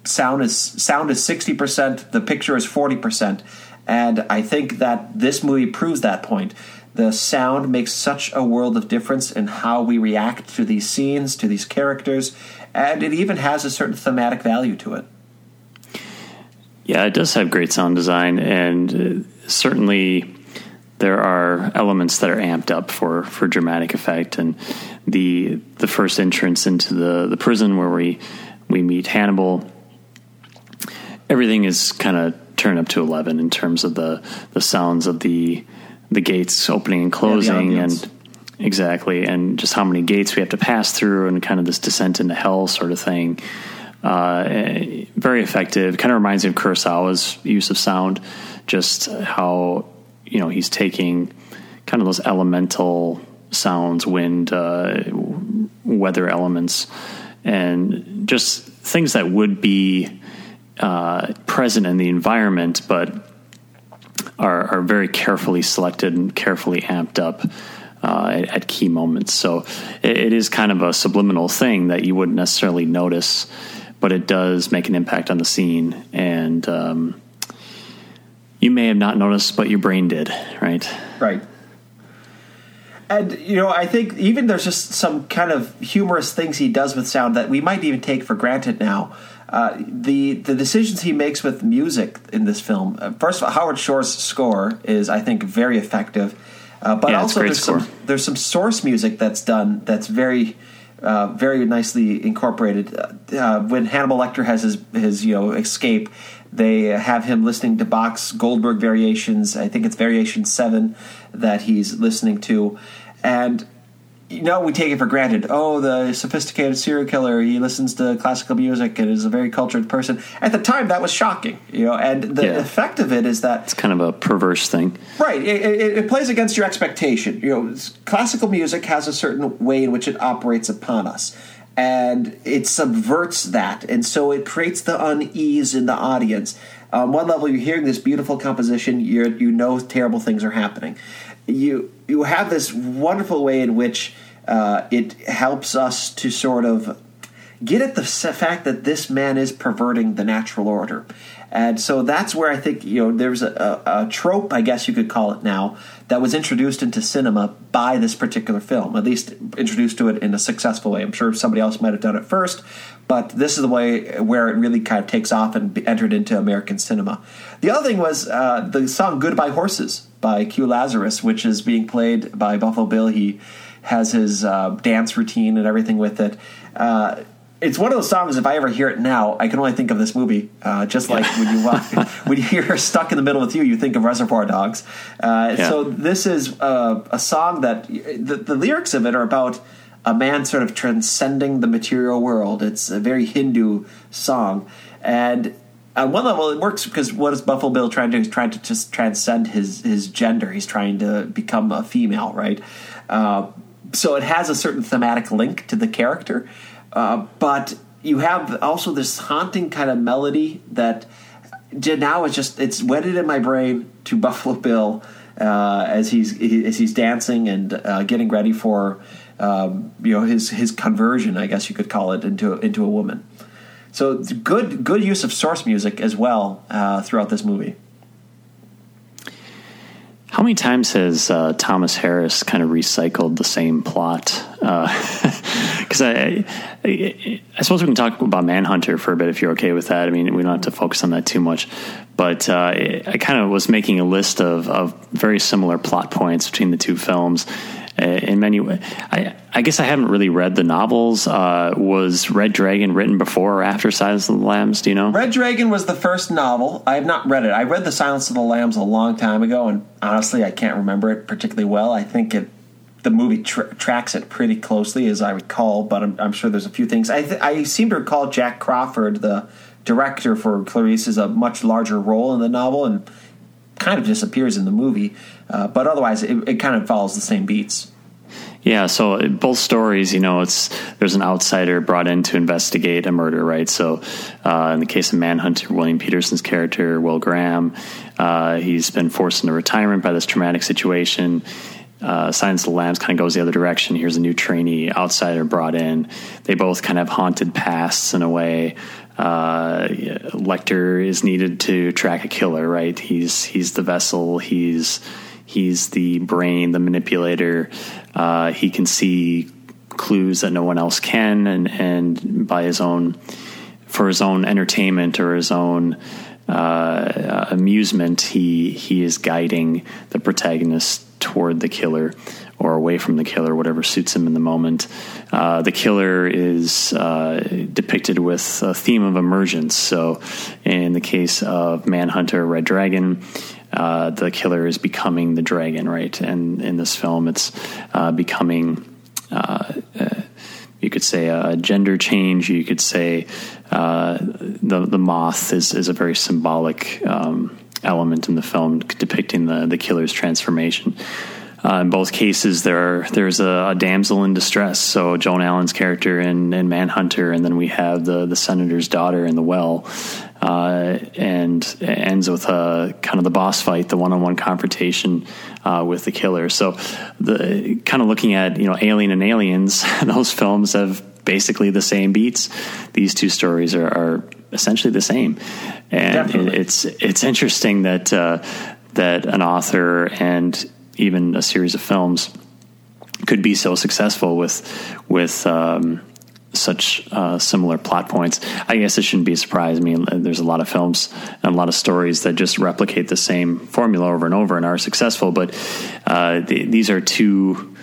sound is sound is 60%, the picture is 40%. And I think that this movie proves that point. The sound makes such a world of difference in how we react to these scenes, to these characters, and it even has a certain thematic value to it. Yeah, it does have great sound design, and uh, certainly there are elements that are amped up for, for dramatic effect. And the the first entrance into the, the prison where we we meet Hannibal, everything is kind of turned up to eleven in terms of the the sounds of the the gates opening and closing yeah, and exactly and just how many gates we have to pass through and kind of this descent into hell sort of thing. Uh, very effective. Kind of reminds me of kurosawa's use of sound just how you know he's taking kind of those elemental sounds wind uh, weather elements and just things that would be uh, present in the environment but are, are very carefully selected and carefully amped up uh, at, at, key moments. So it, it is kind of a subliminal thing that you wouldn't necessarily notice, but it does make an impact on the scene. And um, you may have not noticed, but your brain did, right? Right. And you know, I think even there's just some kind of humorous things he does with sound that we might even take for granted now. Uh, the the decisions he makes with music in this film. Uh, first of all, Howard Shore's score is, I think, very effective. Uh, but Yeah, also, there's score. some there's some source music that's done that's very. Uh, very nicely incorporated. Uh, when Hannibal Lecter has his his you know escape, they have him listening to Bach's Goldberg variations. I think it's Variation Seven that he's listening to, and you know we take it for granted. Oh, the sophisticated serial killer. He listens to classical music and is a very cultured person. At the time, that was shocking. You know, and the Yeah. effect of it is that It's kind of a perverse thing. Right. It, it, it plays against your expectation. You know, classical music has a certain way in which it operates upon us, and it subverts that, and so it creates the unease in the audience. On one level, you're hearing this beautiful composition. You you know terrible things are happening. You you have this wonderful way in which uh, it helps us to sort of get at the fact that this man is perverting the natural order. And so that's where I think, you know, there's a, a, a trope, I guess you could call it now, that was introduced into cinema by this particular film, at least introduced to it in a successful way. I'm sure somebody else might have done it first, but this is the way where it really kind of takes off and entered into American cinema. The other thing was uh, the song Goodbye Horses by Q Lazarus, which is being played by Buffalo Bill. He has his uh, dance routine and everything with it. Uh, it's one of those songs. If I ever hear it now, I can only think of this movie. Uh, just like when you watch, when you hear "Stuck in the Middle with You," you think of Reservoir Dogs. Uh, Yeah. So this is uh, a song that the, the lyrics of it are about a man sort of transcending the material world. It's a very Hindu song, and on one level, it works because what is Buffalo Bill trying to do? He's trying to just transcend his his gender. He's trying to become a female, right? Uh, so it has a certain thematic link to the character, uh, but you have also this haunting kind of melody that now it's just it's wedded in my brain to Buffalo Bill uh, as he's as he's dancing and uh, getting ready for um, you know his his conversion, I guess you could call it, into into a woman. So good good use of source music as well uh, throughout this movie. How many times has uh, Thomas Harris kind of recycled the same plot? Because I, I, I suppose we can talk about Manhunter for a bit if you're okay with that. I mean, we don't have to focus on that too much. But uh, I kind of was making a list of, of very similar plot points between the two films. Uh, in many ways, I, I guess I haven't really read the novels. Uh, was Red Dragon written before or after Silence of the Lambs? Do you know? Red Dragon was the first novel. I have not read it. I read The Silence of the Lambs a long time ago, and honestly, I can't remember it particularly well. I think it the movie tra- tracks it pretty closely, as I recall, but I'm, I'm sure there's a few things. I, th- I seem to recall Jack Crawford, the director for Clarice, is a much larger role in the novel and kind of disappears in the movie. Uh, but otherwise, it, it kind of follows the same beats. Yeah, so both stories, you know, it's there's an outsider brought in to investigate a murder, right? So, uh, in the case of Manhunter, William Petersen's character, Will Graham, uh, he's been forced into retirement by this traumatic situation. Uh, Silence of the Lambs kind of goes the other direction. Here's a new trainee outsider brought in. They both kind of have haunted pasts in a way. Uh, Lecter is needed to track a killer, right? He's he's the vessel. He's he's the brain, the manipulator. Uh, he can see clues that no one else can, and and by his own for his own entertainment or his own uh, amusement, he he is guiding the protagonist toward the killer or away from the killer, whatever suits him in the moment. Uh, the killer is uh, depicted with a theme of emergence. So, in the case of Manhunter, Red Dragon. Uh, the killer is becoming the dragon, right? And in this film, it's uh, becoming uh, you could say a gender change. You could say uh, the the moth is is a very symbolic um, element in the film, depicting the the killer's transformation. Uh, in both cases, there there's a, a, damsel in distress. So Joan Allen's character in, in Manhunter, and then we have the the senator's daughter in The Well, uh, and ends with a kind of the boss fight, the one on one confrontation uh, with the killer. So the kind of looking at you know Alien and Aliens, those films have basically the same beats. These two stories are, are essentially the same, and it, it's it's interesting that uh, that an author and even a series of films could be so successful with with um, such uh, similar plot points. I guess it shouldn't be a surprise. I mean, there's a lot of films and a lot of stories that just replicate the same formula over and over and are successful. But uh, the, these are two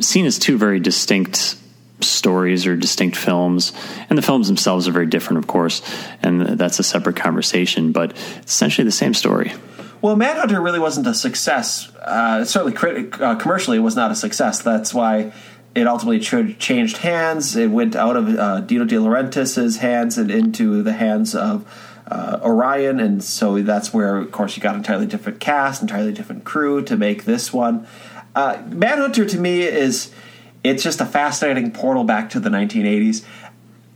seen as two very distinct stories or distinct films, and the films themselves are very different, of course, and that's a separate conversation. But essentially, the same story. Well, Manhunter really wasn't a success. Uh, certainly, crit- uh, commercially, it was not a success. That's why it ultimately ch- changed hands. It went out of uh, Dino De Laurentiis's hands and into the hands of uh, Orion, and so that's where, of course, you got entirely different cast, entirely different crew to make this one. Uh, Manhunter to me is it's just a fascinating portal back to the 1980s.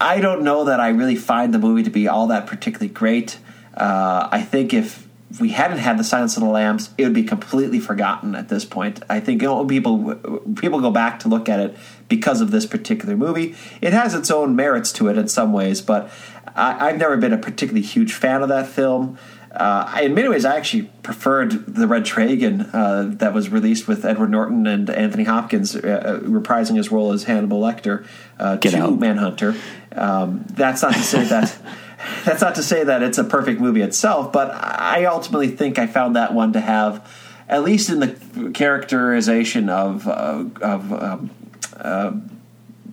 I don't know that I really find the movie to be all that particularly great. Uh, I think if if we hadn't had the Silence of the Lambs, it would be completely forgotten at this point. I think you know, people people go back to look at it because of this particular movie. It has its own merits to it in some ways, but I, have never been a particularly huge fan of that film. Uh, in many ways, I actually preferred the Red Dragon uh, that was released with Edward Norton and Anthony Hopkins uh, uh reprising his role as Hannibal Lecter uh, to out. Manhunter. Um, that's not to say that. that's not to say that it's a perfect movie itself, but I ultimately think I found that one to have, at least in the characterization of uh, of um, uh,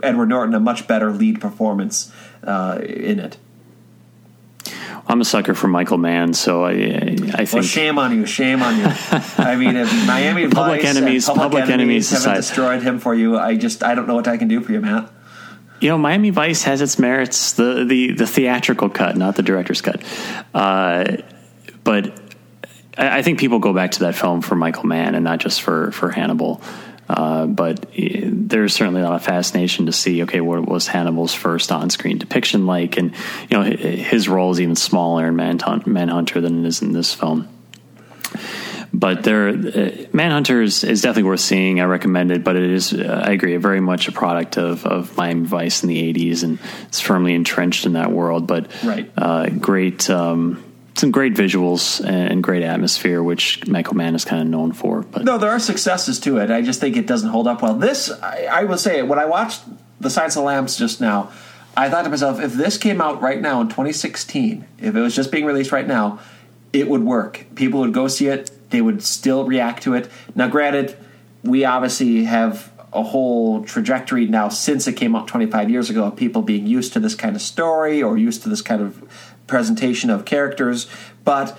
Edward Norton, a much better lead performance uh, in it. I'm a sucker for Michael Mann, so I, I think. Well, shame on you, shame on you. I mean, if Miami Public Vice Enemies, Public, Public Enemies, Enemies haven't destroyed him for you. I just, I don't know what I can do for you, Matt you know, Miami Vice has its merits. The the the theatrical cut, not the director's cut. Uh, but I, I, think people go back to that film for Michael Mann and not just for for Hannibal. Uh, but there's certainly a lot of fascination to see. Okay, what was Hannibal's first on-screen depiction like? And you know, his role is even smaller in Manhunter than it is in this film but there, uh, Manhunter is, is, definitely worth seeing. I recommend it, but it is, uh, I agree, very much a product of, of Miami Vice in the '80s, and it's firmly entrenched in that world. But right, uh, great, um, some great visuals and great atmosphere, which Michael Mann is kind of known for. But no, there are successes to it. I just think it doesn't hold up well. This, I, I will say, when I watched The Silence of the Lambs just now. I thought to myself, if this came out right now in 2016, if it was just being released right now, it would work. People would go see it they would still react to it. Now, granted, we obviously have a whole trajectory now since it came out 25 years ago of people being used to this kind of story or used to this kind of presentation of characters. But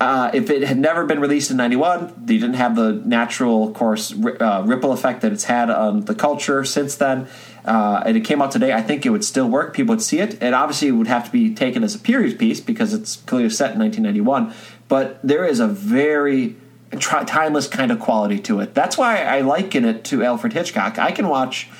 uh, if it had never been released in 91, you didn't have the natural, of course, uh, ripple effect that it's had on the culture since then. Uh, and it came out today, I think it would still work. People would see it. It obviously would have to be taken as a period piece because it's clearly set in 1991 but there is a very timeless kind of quality to it. That's why I liken it to Alfred Hitchcock. I can watch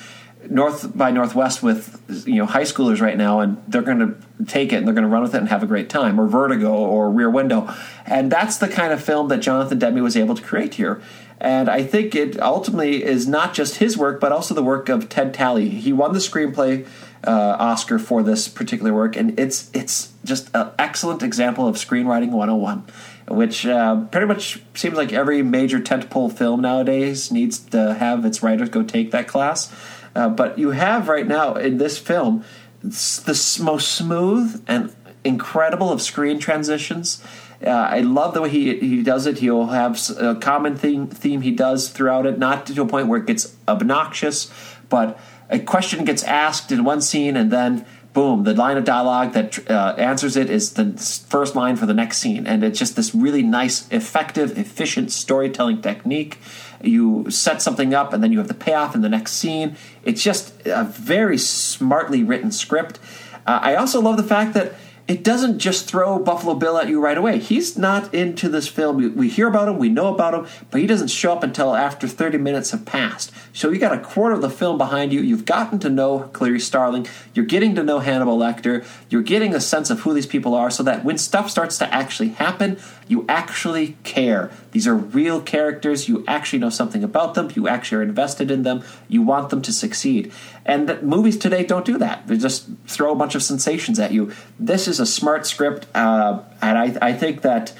North by Northwest with you know high schoolers right now, and they're going to take it and they're going to run with it and have a great time, or Vertigo or Rear Window, and that's the kind of film that Jonathan Demme was able to create here. And I think it ultimately is not just his work, but also the work of Ted Tally. He won the screenplay uh, Oscar for this particular work, and it's it's just an excellent example of screenwriting 101, which uh, pretty much seems like every major tentpole film nowadays needs to have its writers go take that class. Uh, but you have right now in this film the most smooth and incredible of screen transitions. Uh, I love the way he he does it. He'll have a common theme theme he does throughout it, not to a point where it gets obnoxious, but a question gets asked in one scene and then boom the line of dialogue that uh, answers it is the first line for the next scene. And it's just this really nice effective efficient storytelling technique. You set something up and then you have the payoff in the next scene. It's just a very smartly written script. Uh, i also love the fact that it doesn't just throw Buffalo Bill at you right away. He's not into this film. We, hear about him, we know about him, but he doesn't show up until after 30 minutes have passed. So you got a quarter of the film behind you. You've gotten to know Clarice Starling. You're getting to know Hannibal Lecter. You're getting a sense of who these people are so that when stuff starts to actually happen, you actually care. These are real characters. You actually know something about them. You actually are invested in them. You want them to succeed. And movies today don't do that. They just throw a bunch of sensations at you. This is a smart script, uh, and I, I, think that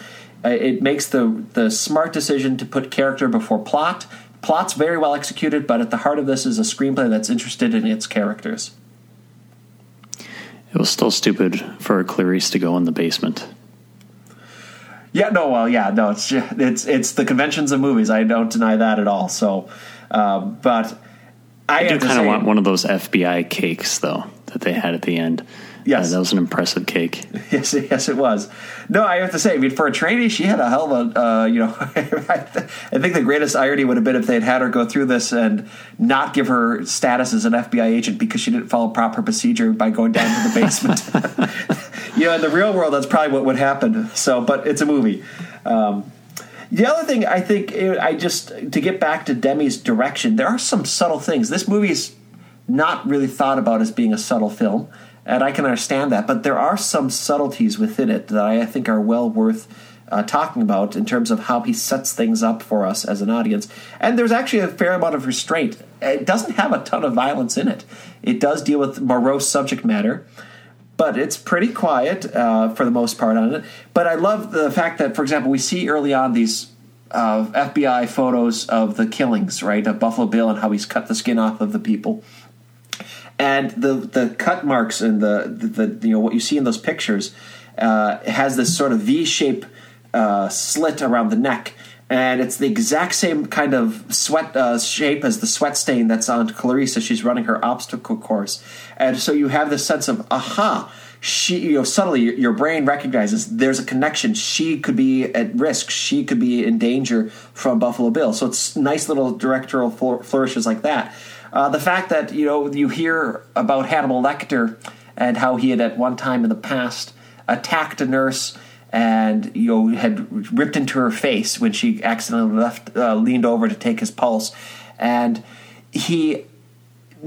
uh, it makes the the smart decision to put character before plot. Plot's very well executed, but at the heart of this is a screenplay that's interested in its characters. it was still stupid for Clarice to go in the basement. Yeah, no, well, yeah, no, it's it's it's the conventions of movies. I don't deny that at all. So, uh, but I, I do kind of want one of those FBI cakes though that they had at the end. Yes, uh, that was an impressive cake. Yes, yes, it was. No, I have to say, I mean, for a trainee, she had a hell of a, uh, you know, I think the greatest irony would have been if they'd had her go through this and not give her status as an FBI agent because she didn't follow proper procedure by going down to the basement. you know, in the real world, that's probably what would happen. So, but it's a movie. Um, the other thing I think, eh, I just to get back to Demme's direction, there are some subtle things. This movie is not really thought about as being a subtle film and I can understand that. But there are some subtleties within it that I think are well worth uh, talking about in terms of how he sets things up for us as an audience. And there's actually a fair amount of restraint. It doesn't have a ton of violence in it. It does deal with morose subject matter. But it's pretty quiet uh, for the most part on it. But I love the fact that, for example, we see early on these uh, FBI photos of the killings, right, of Buffalo Bill and how he's cut the skin off of the people and the the cut marks and the the, the you know what you see in those pictures uh, has this sort of V shape uh, slit around the neck. And it's the exact same kind of sweat uh, shape as the sweat stain that's on Clarice as she's running her obstacle course. And so you have this sense of, aha, she you know subtly your brain recognizes there's a connection. She could be at risk. She could be in danger from buffalo bill. So it's nice little directorial flourishes like that. Uh, the fact that you know you hear about Hannibal Lecter and how he had at one time in the past attacked a nurse and you know had ripped into her face when she accidentally left uh, leaned over to take his pulse and he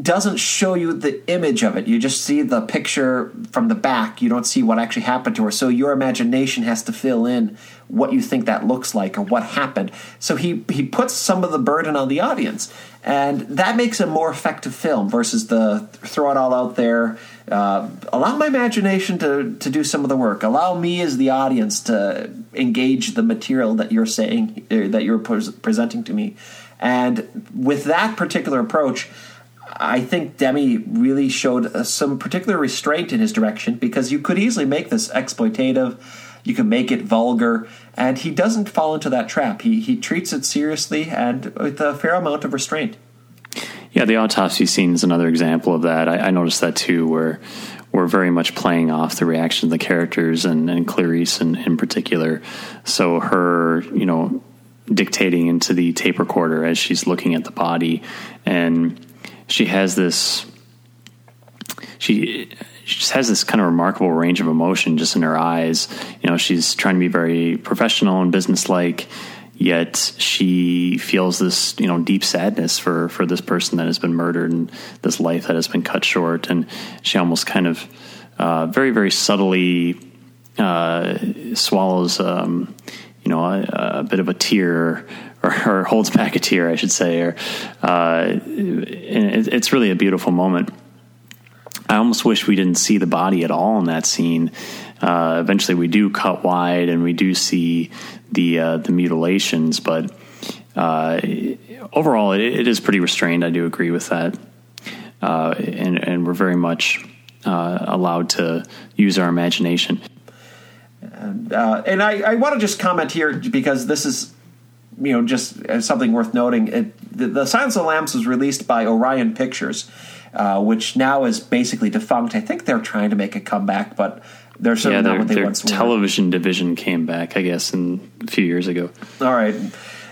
doesn't show you the image of it. You just see the picture from the back. You don't see what actually happened to her. So your imagination has to fill in what you think that looks like or what happened. So he he puts some of the burden on the audience, and that makes a more effective film versus the throw it all out there. Uh, allow my imagination to to do some of the work. Allow me as the audience to engage the material that you're saying uh, that you're presenting to me. And with that particular approach, I think Demme really showed uh, some particular restraint in his direction because you could easily make this exploitative, you can make it vulgar, and he doesn't fall into that trap. He he treats it seriously and with a fair amount of restraint. Yeah, the autopsy scene is another example of that. I, I noticed that too, where we're very much playing off the reaction of the characters and, and Clarice in, in particular. So her, you know, dictating into the tape recorder as she's looking at the body and she has this she she just has this kind of remarkable range of emotion just in her eyes. You know, she's trying to be very professional and businesslike, yet she feels this you know deep sadness for for this person that has been murdered and this life that has been cut short, and she almost kind of uh, very very subtly uh, swallows. Um, you know, a, a, bit of a tear or, or holds back a tear, I should say. Or uh, it, it's really a beautiful moment. I almost wish we didn't see the body at all in that scene. Uh, eventually, we do cut wide and we do see the uh, the mutilations, but uh, overall, it, it is pretty restrained. I do agree with that, uh, and and we're very much uh, allowed to use our imagination. And, and I, I want to just comment here because this is you know, just something worth noting, it, the, the Silence of the Lambs was released by Orion Pictures, uh, which now is basically defunct. I think they're trying to make a comeback, but they're certainly yeah, not what they once were. television division came back, I guess, in, a few years ago. All right.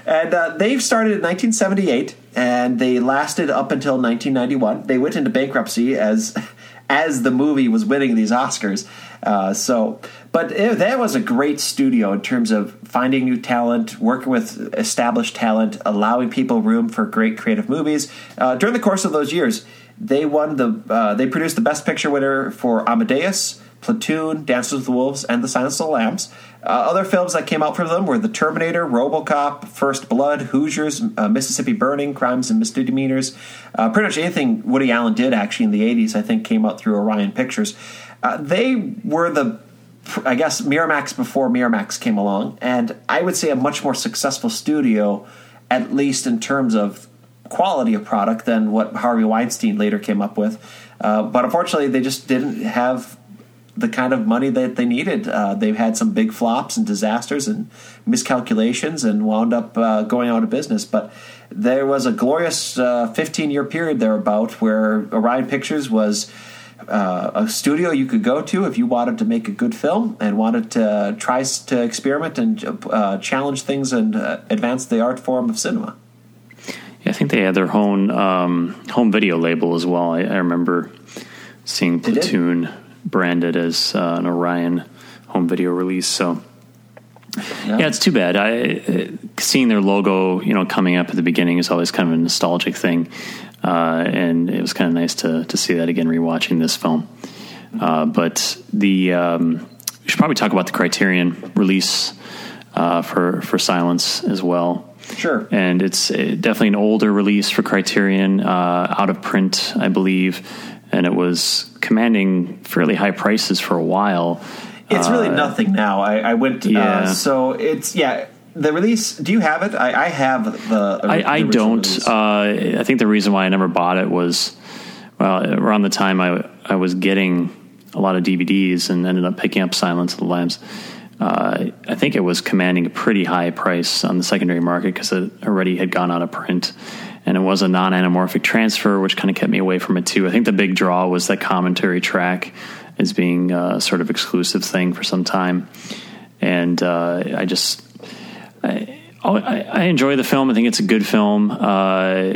And uh, they started in 1978, and they lasted up until 1991. They went into bankruptcy as as the movie was winning these Oscars. Uh, so, but it, that was a great studio in terms of finding new talent, working with established talent, allowing people room for great creative movies. Uh, during the course of those years, they won the uh, they produced the Best Picture winner for Amadeus, Platoon, Dances with Wolves, and The Silence of the Lambs. Uh, other films that came out from them were The Terminator, RoboCop, First Blood, Hoosiers, uh, Mississippi Burning, Crimes and Misdemeanors. Uh, pretty much anything Woody Allen did actually in the 80s, I think, came out through Orion Pictures. Uh, they were the I guess Miramax before Miramax came along, and I would say a much more successful studio, at least in terms of quality of product, than what Harvey Weinstein later came up with. Uh, but unfortunately, they just didn't have the kind of money that they needed. Uh, they've had some big flops and disasters and miscalculations and wound up uh, going out of business. But there was a glorious 15 year period thereabout where Orion Pictures was. Uh, a studio you could go to if you wanted to make a good film and wanted to try to experiment and uh, challenge things and uh, advance the art form of cinema. Yeah, I think they had their own um, home video label as well. I, I remember seeing Platoon branded as uh, an Orion home video release. So. Yeah. yeah. it's too bad. I seeing their logo, you know, coming up at the beginning is always kind of a nostalgic thing, uh, and it was kind of nice to to see that again rewatching this film. Uh, but the um, we should probably talk about the Criterion release uh, for for Silence as well. Sure. And it's uh, definitely an older release for Criterion, uh, out of print, I believe, and it was commanding fairly high prices for a while. It's really uh, nothing now. I, I went. Uh, yeah. Uh, so it's yeah. The release. Do you have it? I, I have the. I, the I don't. Uh, I think the reason why I never bought it was, well, around the time I I was getting a lot of DVDs and ended up picking up Silence of the Lambs uh, I think it was commanding a pretty high price on the secondary market because it already had gone out of print. And it was a non anamorphic transfer, which kind of kept me away from it too. I think the big draw was that commentary track as being a sort of exclusive thing for some time. And uh, I just, I, I, enjoy the film. I think it's a good film, uh,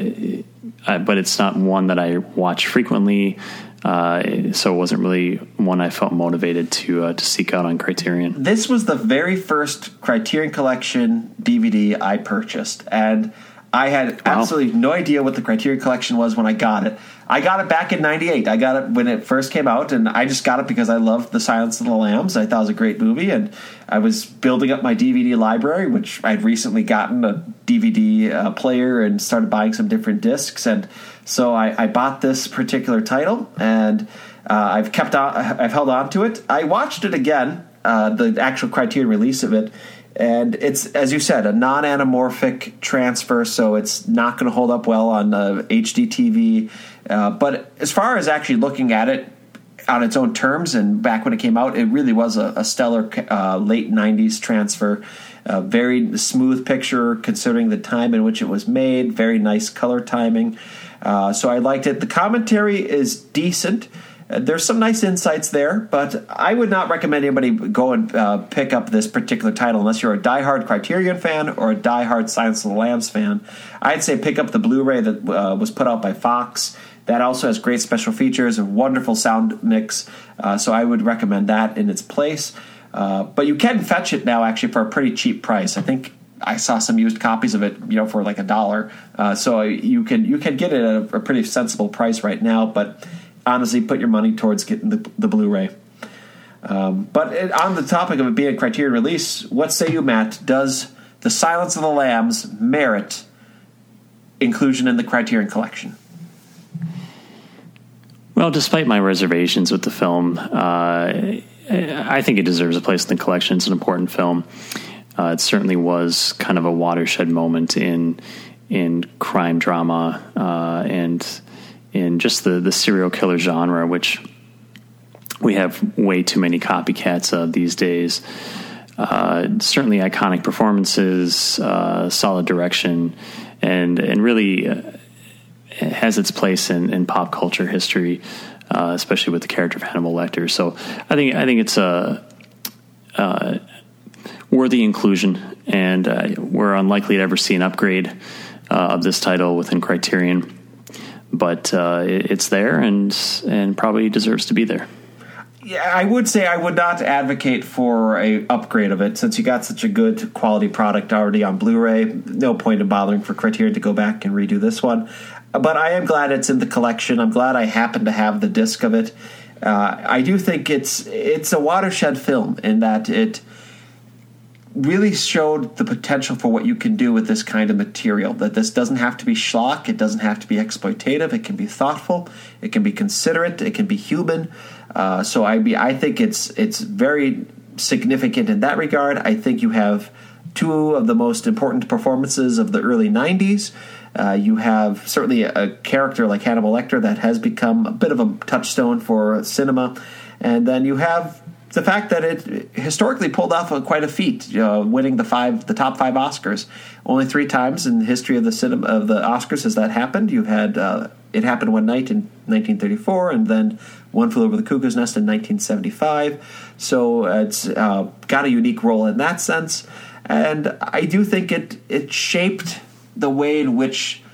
but it's not one that I watch frequently. Uh, so it wasn't really one I felt motivated to uh, to seek out on Criterion. This was the very first Criterion Collection DVD I purchased, and I had wow. absolutely no idea what the Criterion Collection was when I got it. I got it back in '98. I got it when it first came out, and I just got it because I loved The Silence of the Lambs. I thought it was a great movie, and I was building up my DVD library, which I'd recently gotten a DVD uh, player and started buying some different discs and so I, I bought this particular title, and uh, I've kept on, I've held on to it. I watched it again, uh, the actual Criterion release of it, and it's as you said, a non-anamorphic transfer, so it's not going to hold up well on uh, HD TV. Uh, but as far as actually looking at it on its own terms, and back when it came out, it really was a, a stellar uh, late '90s transfer. A very smooth picture considering the time in which it was made. Very nice color timing. Uh, so I liked it. The commentary is decent. There's some nice insights there, but I would not recommend anybody go and uh, pick up this particular title unless you're a diehard Criterion fan or a diehard Silence of the Lambs fan. I'd say pick up the Blu-ray that uh, was put out by Fox. That also has great special features, a wonderful sound mix. Uh, so I would recommend that in its place. Uh, but you can fetch it now actually for a pretty cheap price. I think I saw some used copies of it, you know, for like a dollar. Uh, so you can you can get it at a, a, pretty sensible price right now. But honestly, put your money towards getting the, the Blu-ray. Um, but it, on the topic of it being a Criterion release, what say you, Matt? Does The Silence of the Lambs merit inclusion in the Criterion collection? Well, despite my reservations with the film, uh, I think it deserves a place in the collection. It's an important film. Uh, it certainly was kind of a watershed moment in in crime drama uh, and in just the the serial killer genre, which we have way too many copycats of these days. Uh, certainly, iconic performances, uh, solid direction, and and really uh, has its place in, in pop culture history, uh, especially with the character of Hannibal Lecter. So, I think I think it's a worthy inclusion, and uh, we're unlikely to ever see an upgrade uh, of this title within Criterion. But uh, it's there, and and probably deserves to be there. Yeah, I would say I would not advocate for a upgrade of it since you got such a good quality product already on Blu-ray. No point in bothering for Criterion to go back and redo this one. But I am glad it's in the collection. I'm glad I happen to have the disc of it. Uh, I do think it's it's a watershed film in that it really showed the potential for what you can do with this kind of material. That this doesn't have to be schlock, it doesn't have to be exploitative. It can be thoughtful, it can be considerate, it can be human. Uh, so I be I think it's it's very significant in that regard. I think you have two of the most important performances of the early '90s. Uh, you have certainly a, a character like Hannibal Lecter that has become a bit of a touchstone for cinema And then you have the fact that it historically pulled off a, quite a feat, uh, winning the five, the top five Oscars. Only three times in the history of the cinema of the Oscars has that happened. You've had uh, it happened one night in 1934, and then One Flew Over the Cuckoo's Nest in 1975. So it's uh, got a unique role in that sense, and I do think it it shaped the way in which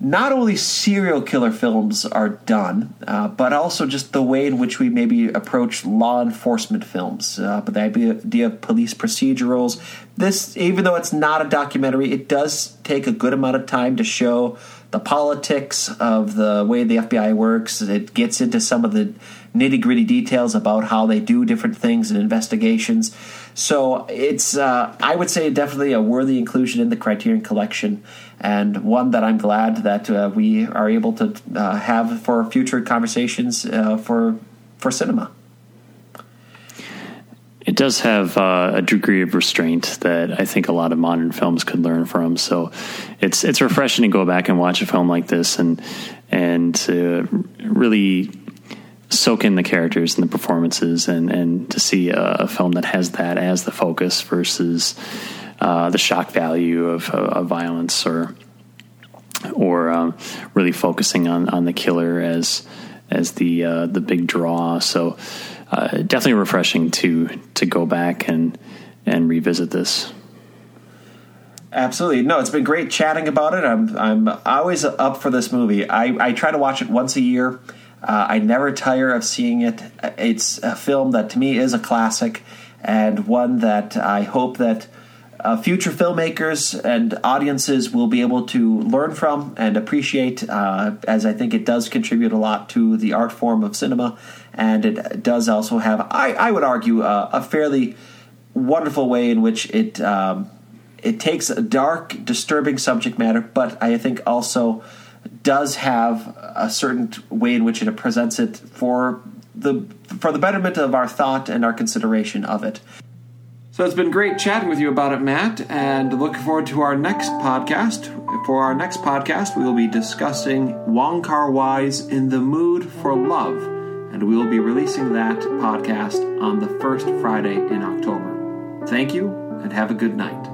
not only serial killer films are done, uh, but also just the way in which we maybe approach law enforcement films. Uh, but the idea of police procedurals. This, even though it's not a documentary, it does take a good amount of time to show the politics of the way the FBI works. It gets into some of the nitty gritty details about how they do different things in investigations. So it's, uh, I would say, definitely a worthy inclusion in the Criterion Collection, and one that I'm glad that uh, we are able to uh, have for future conversations uh, for for cinema. It does have uh, a degree of restraint that I think a lot of modern films could learn from. So it's it's refreshing to go back and watch a film like this and and really soak in the characters and the performances and, and to see a, a film that has that as the focus versus uh, the shock value of, uh, of violence or or um, really focusing on, on the killer as as the uh, the big draw. So uh, definitely refreshing to to go back and and revisit this. Absolutely. No, it's been great chatting about it. I'm I'm always up for this movie. I, I try to watch it once a year. Uh, I never tire of seeing it. It's a film that to me is a classic and one that I hope that uh, future filmmakers and audiences will be able to learn from and appreciate, uh, as I think it does contribute a lot to the art form of cinema. And it does also have, I, I would argue, uh, a fairly wonderful way in which it um, it takes a dark, disturbing subject matter, but I think also does have a certain way in which it presents it for the for the betterment of our thought and our consideration of it. So it's been great chatting with you about it, Matt, and looking forward to our next podcast. For our next podcast, we will be discussing Wong Kar Wai's In the Mood for Love, and we will be releasing that podcast on the first Friday in October. Thank you, and have a good night.